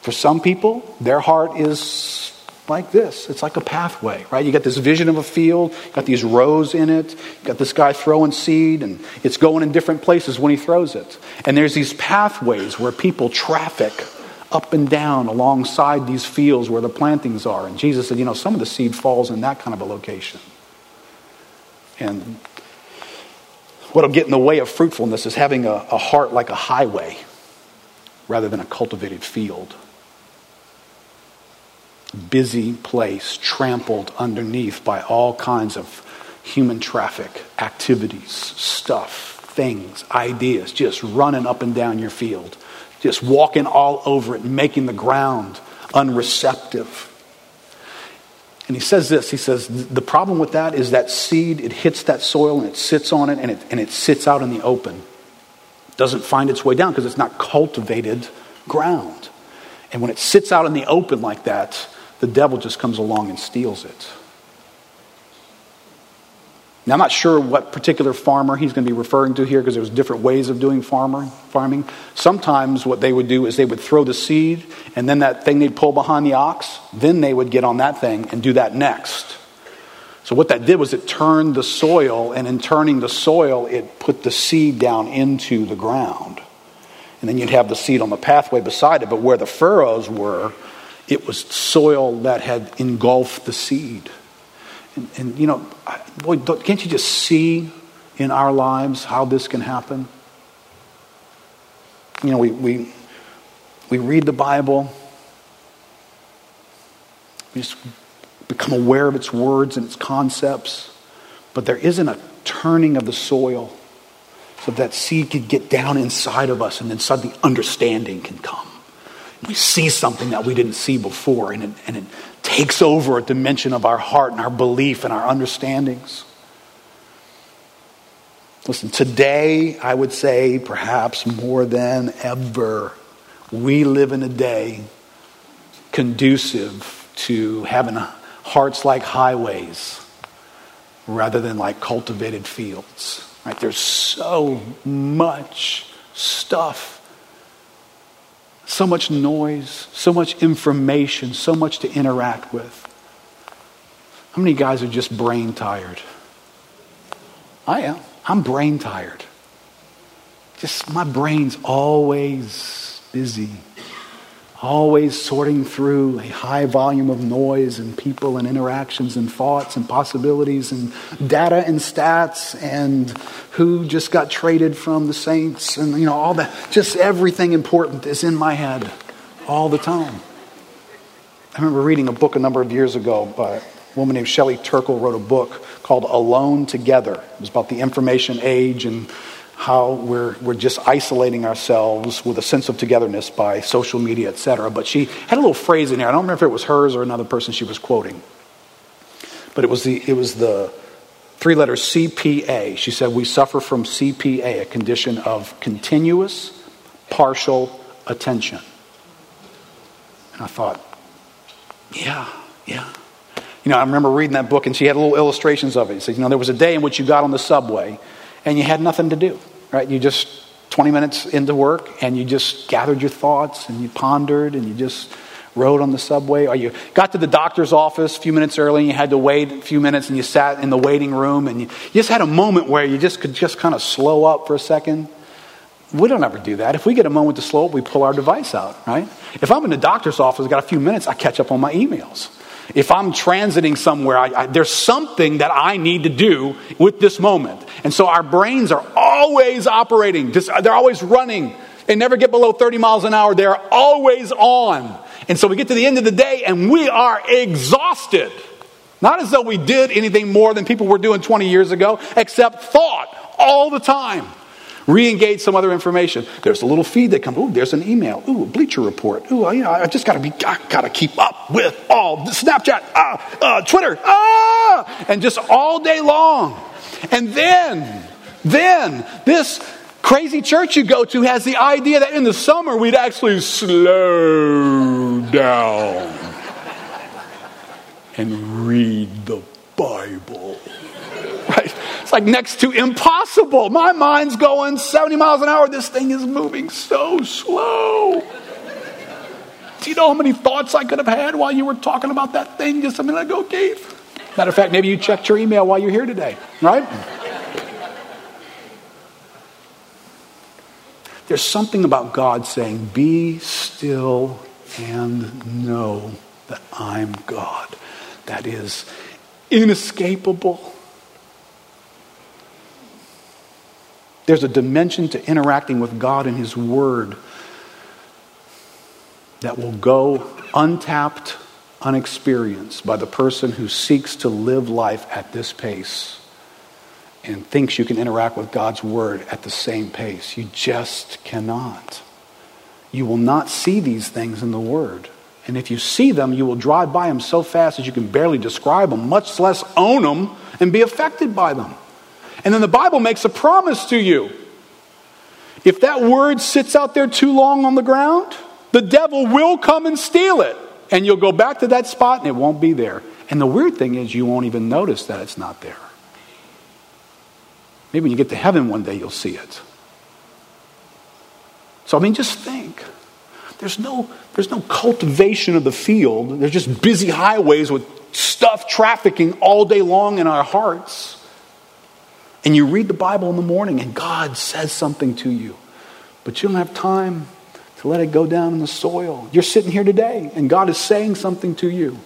For some people, their heart is like this. It's like a pathway, right? You got this vision of a field, got these rows in it, you got this guy throwing seed, and it's going in different places when he throws it. And there's these pathways where people traffic up and down alongside these fields where the plantings are. And Jesus said, you know, some of the seed falls in that kind of a location. And what'll get in the way of fruitfulness is having a, a heart like a highway rather than a cultivated field. Busy place trampled underneath by all kinds of human traffic, activities, stuff, things, ideas, just running up and down your field just walking all over it making the ground unreceptive. And he says this he says, the problem with that is that seed, it hits that soil and it sits on it and it, and it sits out in the open. It doesn't find its way down because it's not cultivated ground. And when it sits out in the open like that, the devil just comes along and steals it. Now, I'm not sure what particular farmer he's going to be referring to here because there's different ways of doing farmer, farming. Sometimes what they would do is they would throw the seed and then that thing they'd pull behind the ox, then they would get on that thing and do that next. So what that did was it turned the soil, and in turning the soil, it put the seed down into the ground. And then you'd have the seed on the pathway beside it, but where the furrows were, it was soil that had engulfed the seed. And, and you know, boy, can't you just see in our lives how this can happen? You know, we, we, we read the Bible, we just become aware of its words and its concepts, but there isn't a turning of the soil so that seed can get down inside of us and then suddenly understanding can come. We see something that we didn't see before, and it, and it takes over a dimension of our heart and our belief and our understandings. Listen, today, I would say perhaps more than ever, we live in a day conducive to having hearts like highways rather than like cultivated fields. Right? There's so much stuff so much noise, so much information, so much to interact with. How many guys are just brain tired? I am. I'm brain tired. Just my brain's always busy, always sorting through a high volume of noise and people and interactions and thoughts and possibilities and data and stats and who just got traded from the Saints and you know all that. Just everything important is in my head all the time. I remember reading a book a number of years ago by a woman named Sherry Turkle wrote a book called Alone Together. It was about the information age and how we're, we're just isolating ourselves with a sense of togetherness by social media, etc. But she had a little phrase in here. I don't remember if it was hers or another person she was quoting. But it was the, it was the three letters CPA. She said, We suffer from CPA, a condition of continuous partial attention. And I thought, yeah, yeah. You know, I remember reading that book, and she had little illustrations of it. She said, you know, there was a day in which you got on the subway and you had nothing to do right? You just 20 minutes into work and you just gathered your thoughts and you pondered and you just rode on the subway. Or you got to the doctor's office a few minutes early and you had to wait a few minutes and you sat in the waiting room and you, you just had a moment where you just could just kind of slow up for a second. We don't ever do that. If we get a moment to slow up we pull our device out right? If i'm in the doctor's office got a few minutes i catch up on my emails if I'm transiting somewhere, I, I, there's something that I need to do with this moment. And so our brains are always operating, just, they're always running. They never get below 30 miles an hour. They're always on. And so we get to the end of the day and we are exhausted. Not as though we did anything more than people were doing 20 years ago, except thought all the time re-engage some other information. There's a little feed that comes. Ooh, there's an email. Ooh, a Bleacher Report. Ooh, you know, I just got to be, I got to keep up with all the Snapchat, ah, uh, Twitter, ah, and just all day long. And then, then this crazy church you go to has the idea that in the summer we'd actually slow down and read the Bible. Like next to impossible. My mind's going 70 miles an hour. This thing is moving so slow. Do you know how many thoughts I could have had while you were talking about that thing just a minute ago, Keith? Matter of fact, maybe you checked your email while you're here today, right? There's something about God saying, Be still and know that I'm God. That is inescapable There's a dimension to interacting with God and His Word that will go untapped, unexperienced by the person who seeks to live life at this pace and thinks you can interact with God's Word at the same pace. You just cannot. You will not see these things in the Word. And if you see them, you will drive by them so fast that you can barely describe them, much less own them and be affected by them. And then the Bible makes a promise to you. If that word sits out there too long on the ground, the devil will come and steal it. And you'll go back to that spot and it won't be there. And the weird thing is, you won't even notice that it's not there. Maybe when you get to heaven one day, you'll see it. So, I mean, just think. There's no, there's no cultivation of the field. There's just busy highways with stuff trafficking all day long in our hearts and you read the Bible in the morning and God says something to you, but you don't have time to let it go down in the soil. You're sitting here today and God is saying something to you.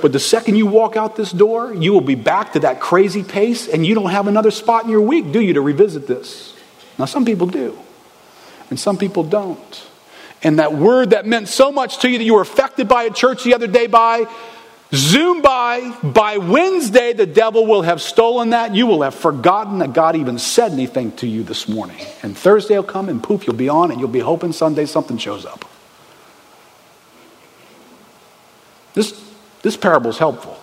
But the second you walk out this door, you will be back to that crazy pace and you don't have another spot in your week, do you, to revisit this? Now, some people do, and some people don't. And that word that meant so much to you that you were affected by a church the other day by Zoom by. By Wednesday, the devil will have stolen that. You will have forgotten that God even said anything to you this morning. And Thursday will come and poof, you'll be on and you'll be hoping Sunday something shows up. This, this parable is helpful.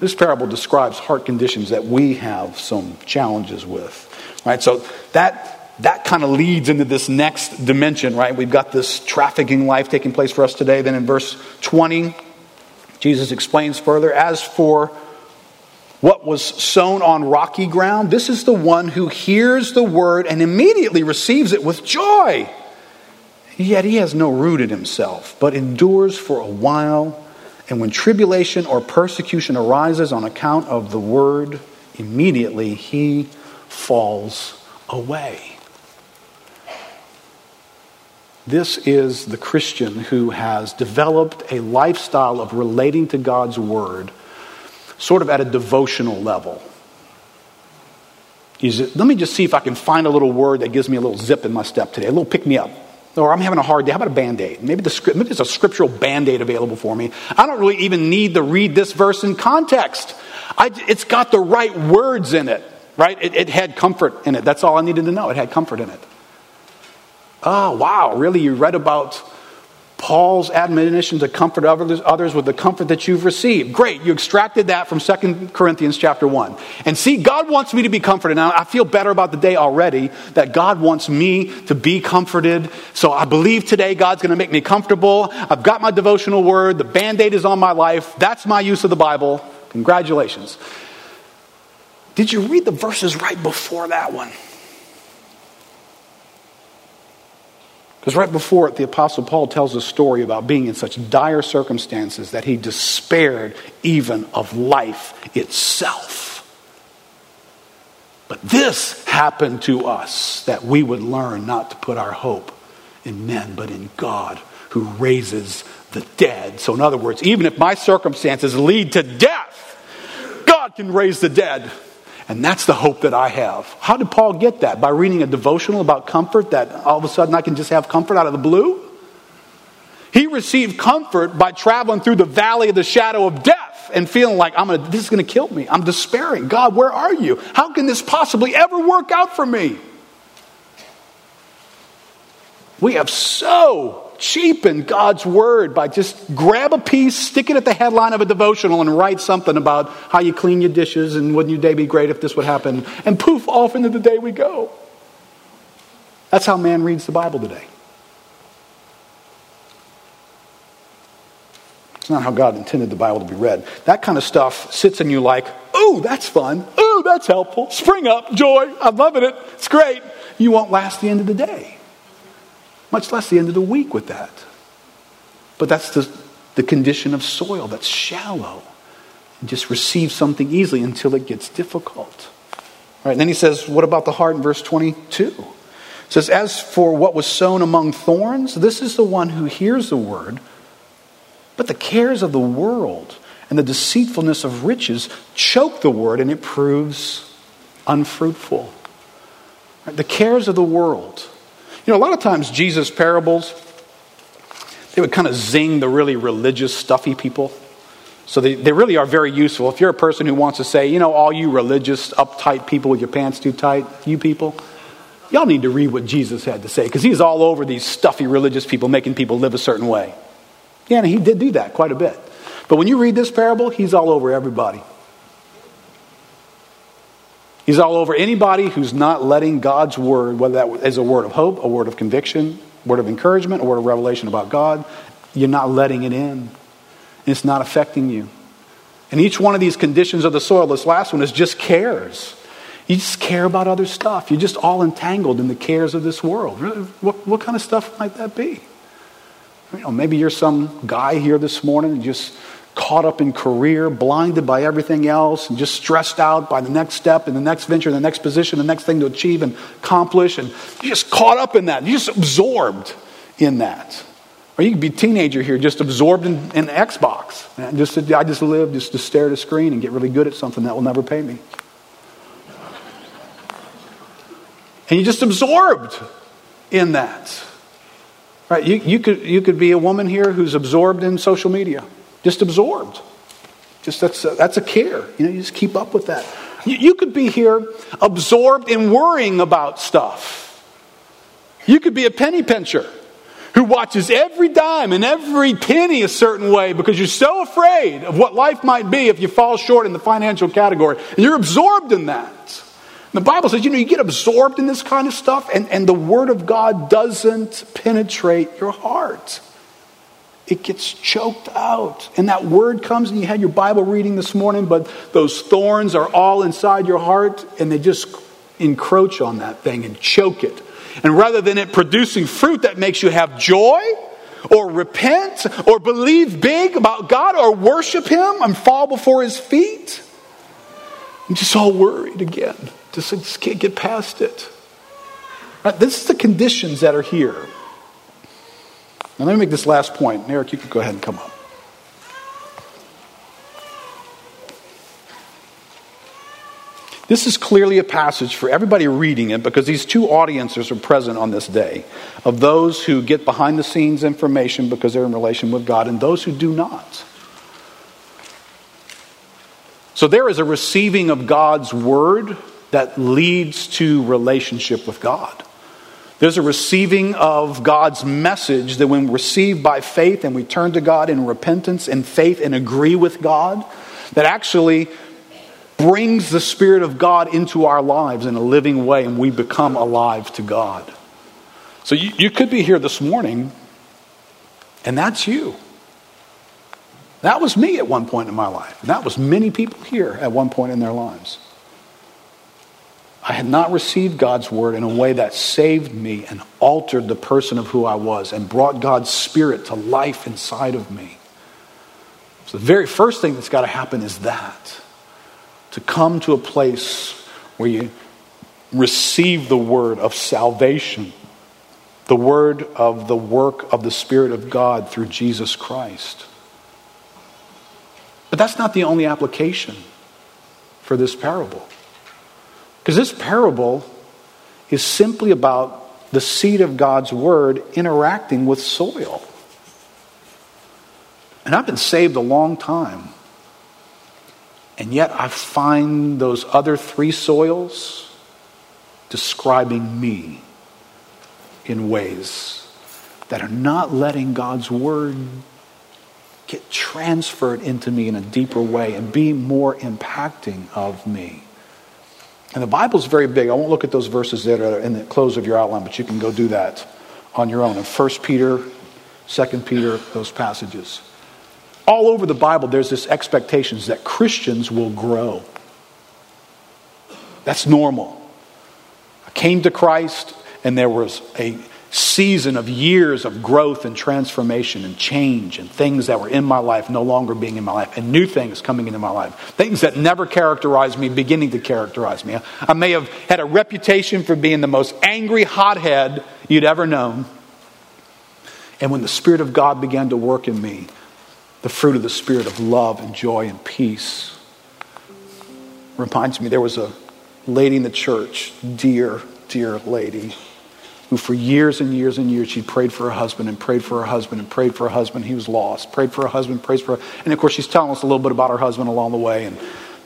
This parable describes heart conditions that we have some challenges with. Right? So that that kind of leads into this next dimension, right? We've got this trafficking life taking place for us today. Then in verse 20, Jesus explains further As for what was sown on rocky ground, this is the one who hears the word and immediately receives it with joy. Yet he has no root in himself, but endures for a while. And when tribulation or persecution arises on account of the word, immediately he falls away. This is the Christian who has developed a lifestyle of relating to God's Word sort of at a devotional level. It, let me just see if I can find a little word that gives me a little zip in my step today, a little pick me up. Or I'm having a hard day. How about a band aid? Maybe, maybe there's a scriptural band aid available for me. I don't really even need to read this verse in context. I, it's got the right words in it, right? It, it had comfort in it. That's all I needed to know. It had comfort in it. Oh, wow, really? You read about Paul's admonition to comfort others, with the comfort that you've received. Great, you extracted that from 2 Corinthians chapter 1. And see, God wants me to be comforted. Now, I feel better about the day already that God wants me to be comforted. So I believe today God's going to make me comfortable. I've got my devotional word. The band aid is on my life. That's my use of the Bible. Congratulations. Did you read the verses right before that one? Because right before it, the Apostle Paul tells a story about being in such dire circumstances that he despaired even of life itself. But this happened to us that we would learn not to put our hope in men, but in God who raises the dead. So, in other words, even if my circumstances lead to death, God can raise the dead. And that's the hope that I have. How did Paul get that? By reading a devotional about comfort that all of a sudden I can just have comfort out of the blue? He received comfort by traveling through the valley of the shadow of death and feeling like I'm gonna, this is going to kill me. I'm despairing. God, where are you? How can this possibly ever work out for me? We have so cheapen God's word by just grab a piece, stick it at the headline of a devotional, and write something about how you clean your dishes and wouldn't your day be great if this would happen, and poof, off into the day we go. That's how man reads the Bible today. It's not how God intended the Bible to be read. That kind of stuff sits in you like, ooh, that's fun. Ooh, that's helpful. Spring up, joy. I'm loving it. It's great. You won't last the end of the day much less the end of the week with that. But that's the, the condition of soil that's shallow. And just receive something easily until it gets difficult. All right, and then he says, What about the heart in verse 22? It says, As for what was sown among thorns, this is the one who hears the word, but the cares of the world and the deceitfulness of riches choke the word and it proves unfruitful. Right, the cares of the world. You know, a lot of times Jesus' parables, they would kind of zing the really religious, stuffy people. So they, they really are very useful. If you're a person who wants to say, you know, all you religious, uptight people with your pants too tight, you people, y'all need to read what Jesus had to say because he's all over these stuffy religious people making people live a certain way. Yeah, and he did do that quite a bit. But when you read this parable, he's all over everybody. He's all over anybody who's not letting God's word, whether that is a word of hope, a word of conviction, a word of encouragement, a word of revelation about God, you're not letting it in. And it's not affecting you. And each one of these conditions of the soil, this last one, is just cares. You just care about other stuff. You're just all entangled in the cares of this world. What, what kind of stuff might that be? You know, maybe you're some guy here this morning and just caught up in career, blinded by everything else, and just stressed out by the next step and the next venture, the next position, the next thing to achieve and accomplish, and you're just caught up in that. You're just absorbed in that. Or you could be a teenager here, just absorbed in, in Xbox. And just, I just live just to stare at a screen and get really good at something that will never pay me. And you're just absorbed in that. Right? You, you, could, you could be a woman here who's absorbed in social media just absorbed. Just that's a, that's a care. You know, you just keep up with that. You, you could be here absorbed in worrying about stuff. You could be a penny pincher who watches every dime and every penny a certain way because you're so afraid of what life might be if you fall short in the financial category. And you're absorbed in that. The Bible says, you know, you get absorbed in this kind of stuff, and, and the Word of God doesn't penetrate your heart it gets choked out. And that word comes, and you had your Bible reading this morning, but those thorns are all inside your heart, and they just encroach on that thing and choke it. And rather than it producing fruit that makes you have joy, or repent, or believe big about God, or worship Him and fall before His feet, I'm just all worried again. Just, just can't get past it. Right, this is the conditions that are here. Now, let me make this last point. Eric, you can go ahead and come up. This is clearly a passage for everybody reading it because these two audiences are present on this day of those who get behind the scenes information because they're in relation with God and those who do not. So there is a receiving of God's word that leads to relationship with God. There's a receiving of God's message that, when received by faith and we turn to God in repentance and faith and agree with God, that actually brings the Spirit of God into our lives in a living way and we become alive to God. So you, you could be here this morning and that's you. That was me at one point in my life. That was many people here at one point in their lives. I had not received God's word in a way that saved me and altered the person of who I was and brought God's spirit to life inside of me. So the very first thing that's got to happen is that to come to a place where you receive the word of salvation, the word of the work of the Spirit of God through Jesus Christ. But that's not the only application for this parable. Because this parable is simply about the seed of God's word interacting with soil. And I've been saved a long time. And yet I find those other three soils describing me in ways that are not letting God's word get transferred into me in a deeper way and be more impacting of me. And the Bible's very big. I won't look at those verses that are in the close of your outline, but you can go do that on your own. In 1 Peter, 2 Peter, those passages all over the Bible, there's this expectations that Christians will grow. That's normal. I came to Christ, and there was a season of years of growth and transformation and change and things that were in my life no longer being in my life and new things coming into my life. Things that never characterized me beginning to characterize me. I may have had a reputation for being the most angry hothead you'd ever known. And when the Spirit of God began to work in me, the fruit of the Spirit of love and joy and peace. Reminds me, there was a lady in the church, dear, dear lady, who for years and years and years she prayed for her husband and prayed for her husband and prayed for her husband. He was lost. Prayed for her husband, prayed for her. And of course, she's telling us a little bit about her husband along the way. And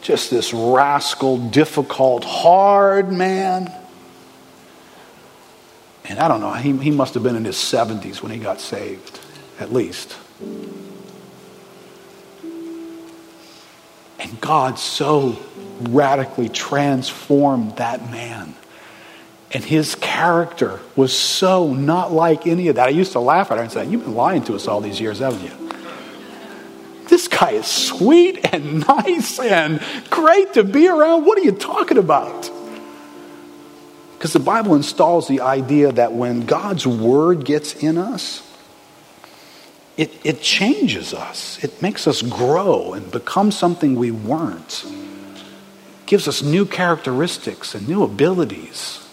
just this rascal, difficult, hard man. And I don't know, he, he must have been in his 70s when he got saved, at least. And God so radically transformed that man. And his character was so not like any of that. I used to laugh at her and say, You've been lying to us all these years, haven't you? This guy is sweet and nice and great to be around. What are you talking about? Because the Bible installs the idea that when God's word gets in us, it, it changes us. It makes us grow and become something we weren't. It gives us new characteristics and new abilities.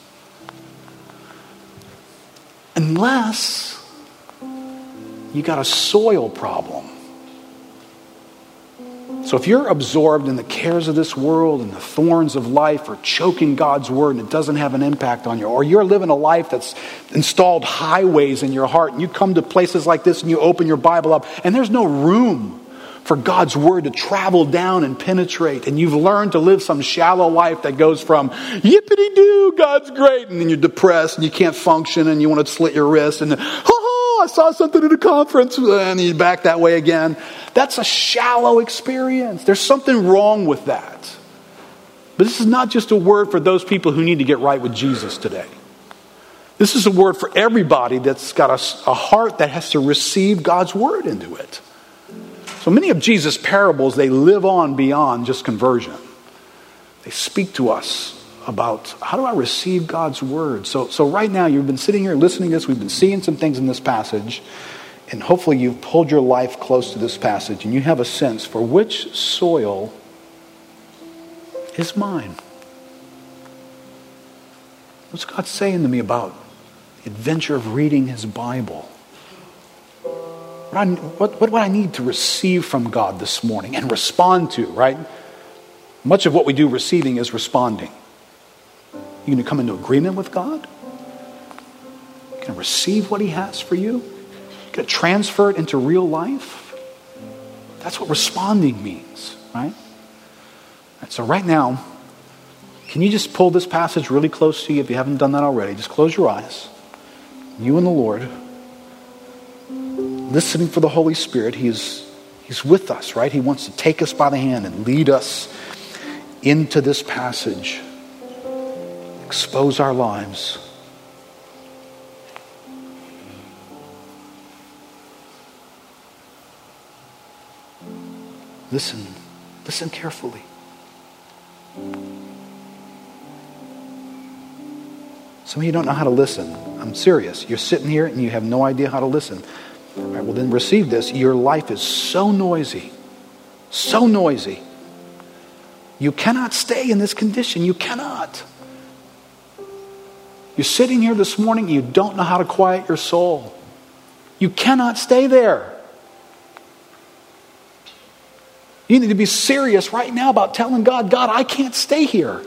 Unless you got a soil problem. So if you're absorbed in the cares of this world and the thorns of life or choking God's word and it doesn't have an impact on you, or you're living a life that's installed highways in your heart and you come to places like this and you open your Bible up and there's no room for God's word to travel down and penetrate. And you've learned to live some shallow life that goes from yippity doo, God's great, and then you're depressed and you can't function and you want to slit your wrist and oh, I saw something at a conference and you back that way again. That's a shallow experience. There's something wrong with that. But this is not just a word for those people who need to get right with Jesus today. This is a word for everybody that's got a, a heart that has to receive God's word into it. So many of Jesus' parables, they live on beyond just conversion. They speak to us about how do I receive God's word. So, so right now, you've been sitting here listening to this. We've been seeing some things in this passage. And hopefully, you've pulled your life close to this passage and you have a sense for which soil is mine. What's God saying to me about the adventure of reading His Bible? What, I, what, what I need to receive from God this morning and respond to, right? Much of what we do receiving is responding. You're going to come into agreement with God? You're going to receive what He has for you? You going to transfer it into real life? That's what responding means, right? And so, right now, can you just pull this passage really close to you if you haven't done that already? Just close your eyes. You and the Lord, listening for the Holy Spirit. He's, he's with us, right? He wants to take us by the hand and lead us into this passage expose our lives. Listen, listen carefully. Some of you don't know how to listen. I'm serious. You're sitting here and you have no idea how to listen. All right, well, then receive this. Your life is so noisy, so noisy. You cannot stay in this condition. You cannot. You're sitting here this morning, you don't know how to quiet your soul. You cannot stay there. You need to be serious right now about telling God, God, I can't stay here.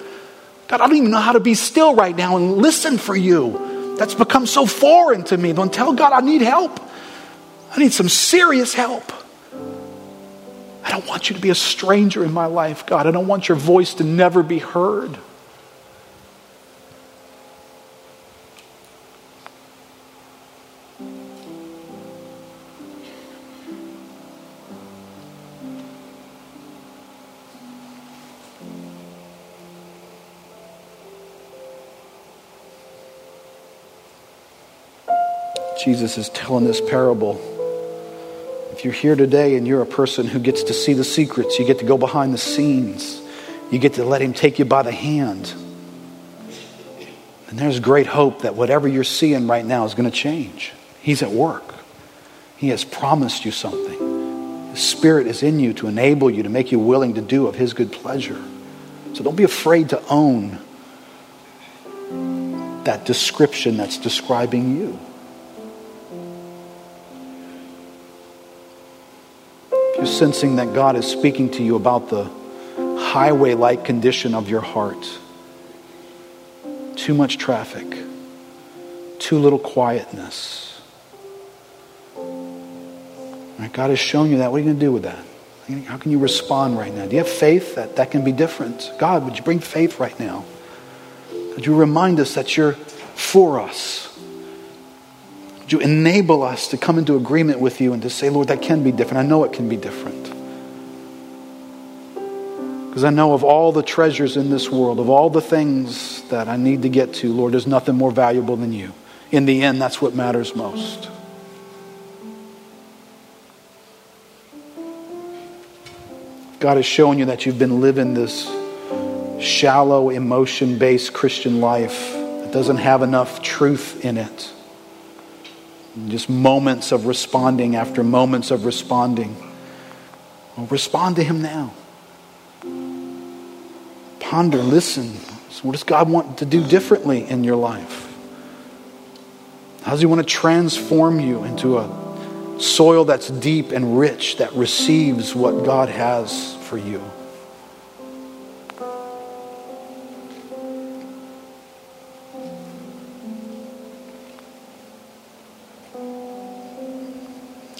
God, I don't even know how to be still right now and listen for you. That's become so foreign to me. Don't tell God I need help. I need some serious help. I don't want you to be a stranger in my life, God. I don't want your voice to never be heard. Jesus is telling this parable. If you're here today and you're a person who gets to see the secrets, you get to go behind the scenes, you get to let Him take you by the hand. And there's great hope that whatever you're seeing right now is going to change. He's at work, He has promised you something. His Spirit is in you to enable you, to make you willing to do of His good pleasure. So don't be afraid to own that description that's describing you. Sensing that God is speaking to you about the highway like condition of your heart. Too much traffic, too little quietness. Right, God has shown you that. What are you going to do with that? How can you respond right now? Do you have faith that that can be different? God, would you bring faith right now? Would you remind us that you're for us? Would you enable us to come into agreement with you and to say, Lord, that can be different. I know it can be different. Because I know of all the treasures in this world, of all the things that I need to get to, Lord, there's nothing more valuable than you. In the end, that's what matters most. God has shown you that you've been living this shallow, emotion based Christian life that doesn't have enough truth in it. Just moments of responding after moments of responding. Well, respond to Him now. Ponder, listen. So what does God want to do differently in your life? How does He want to transform you into a soil that's deep and rich that receives what God has for you?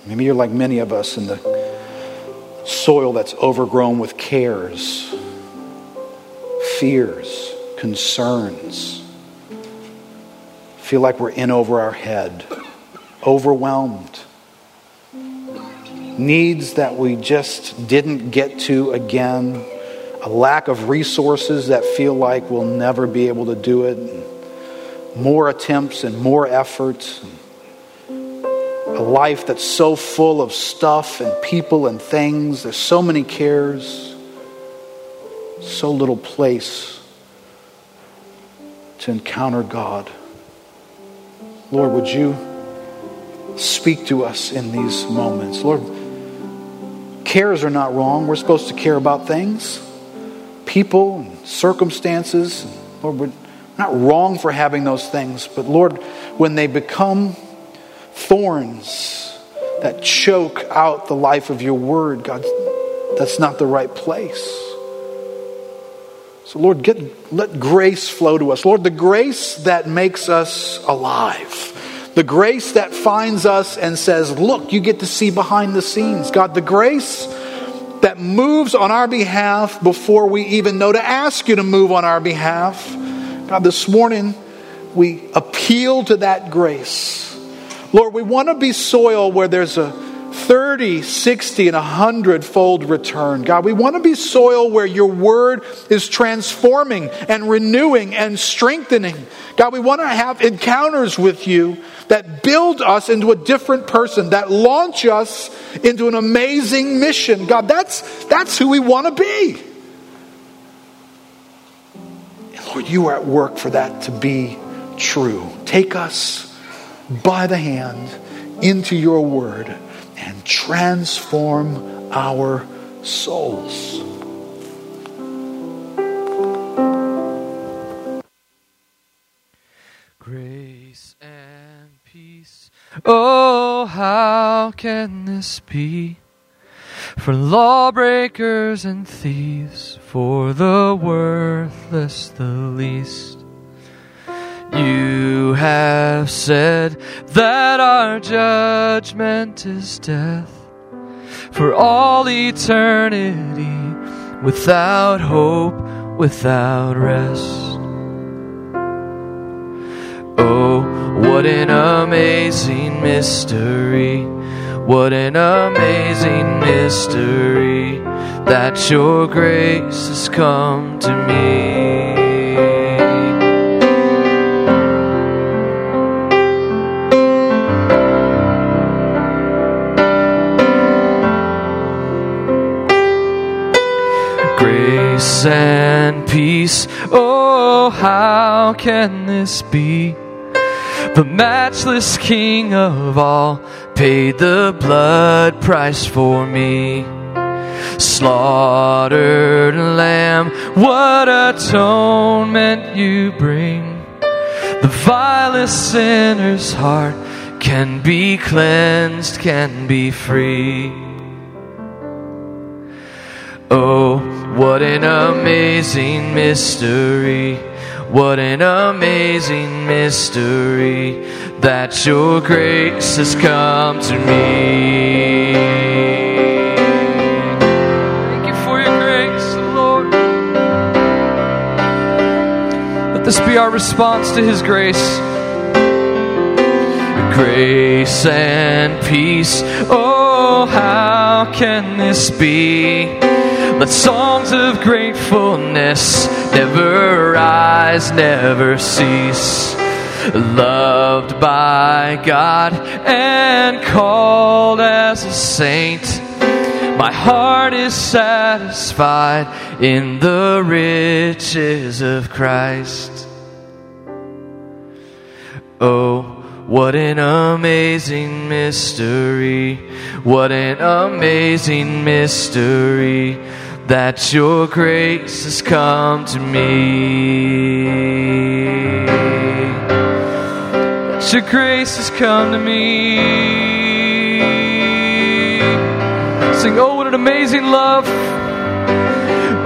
Maybe you're like many of us in the soil that's overgrown with cares, fears, concerns. Feel like we're in over our head, overwhelmed. Needs that we just didn't get to again, a lack of resources that feel like we'll never be able to do it, more attempts and more effort a life that's so full of stuff and people and things. There's so many cares, so little place to encounter God. Lord, would you speak to us in these moments? Lord, cares are not wrong. We're supposed to care about things, people, and circumstances. Lord, we're not wrong for having those things, but Lord, when they become thorns that choke out the life of your word, God, that's not the right place. So, Lord, get, let grace flow to us. Lord, the grace that makes us alive. The grace that finds us and says, Look, you get to see behind the scenes. God, the grace that moves on our behalf before we even know to ask you to move on our behalf. God, this morning we appeal to that grace. Lord, we want to be soil where there's a 30, 60, and 100 fold return. God, we want to be soil where your word is transforming and renewing and strengthening. God, we want to have encounters with you that build us into a different person, that launch us into an amazing mission. God, that's, that's who we want to be. And Lord, you are at work for that to be true. Take us by the hand into your word and transform our souls. Grace and peace. Oh, how can this be? For lawbreakers and thieves, for the worthless the least. You have said that our judgment is death for all eternity, without hope, without rest. Oh, what an amazing mystery! What an amazing mystery that your grace has come to me. And peace. Oh, how can this be? The matchless King of all paid the blood price for me. Slaughtered lamb, what atonement you bring. The vilest sinner's heart can be cleansed, can be free. Oh, what an amazing mystery. What an amazing mystery that your grace has come to me. Thank you for your grace, Lord. Let this be our response to His grace. Grace and peace. Oh, how can this be? Let songs of gratefulness never rise, never cease. Loved by God and called as a saint, my heart is satisfied in the riches of Christ. Oh, what an amazing mystery! What an amazing mystery! That your grace has come to me. That your grace has come to me. Sing, oh, what an amazing love.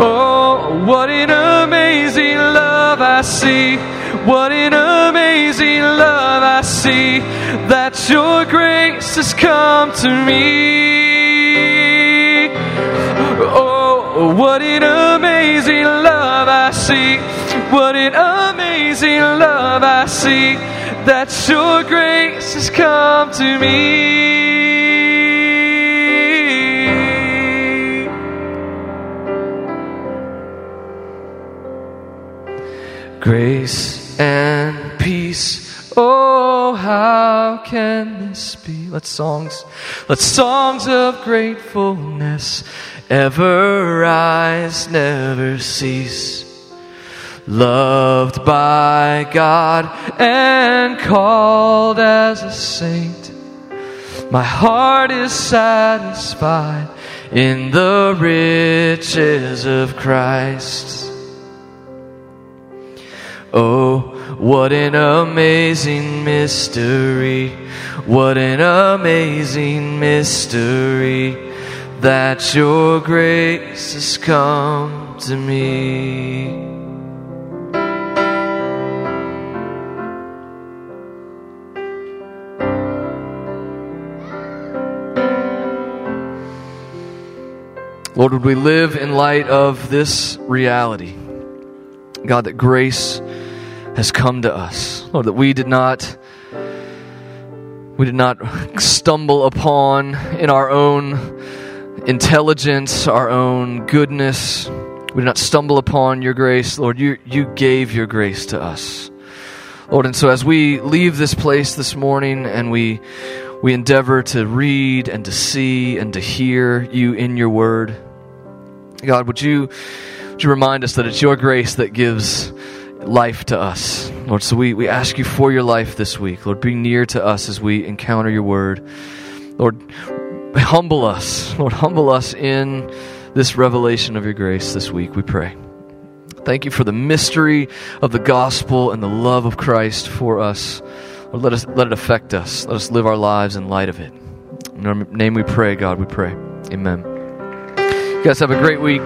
Oh, what an amazing love I see. What an amazing love I see. That your grace has come to me. What an amazing love I see. What an amazing love I see. That your grace has come to me. Grace and peace. Oh, how can this be? Let songs, let songs of gratefulness ever rise, never cease. loved by God and called as a saint. My heart is satisfied in the riches of Christ. Oh, what an amazing mystery! What an amazing mystery that your grace has come to me. Lord, would we live in light of this reality? God, that grace has come to us. Lord, that we did not we did not stumble upon in our own intelligence, our own goodness. We do not stumble upon your grace. Lord, you, you gave your grace to us. Lord, and so as we leave this place this morning and we we endeavor to read and to see and to hear you in your word. God, would you, would you remind us that it's your grace that gives life to us? Lord, so we, we ask you for your life this week. Lord, be near to us as we encounter your word. Lord, humble us. Lord, humble us in this revelation of your grace this week, we pray. Thank you for the mystery of the gospel and the love of Christ for us. Lord, let, us, let it affect us. Let us live our lives in light of it. In our name we pray, God, we pray. Amen. You guys have a great week.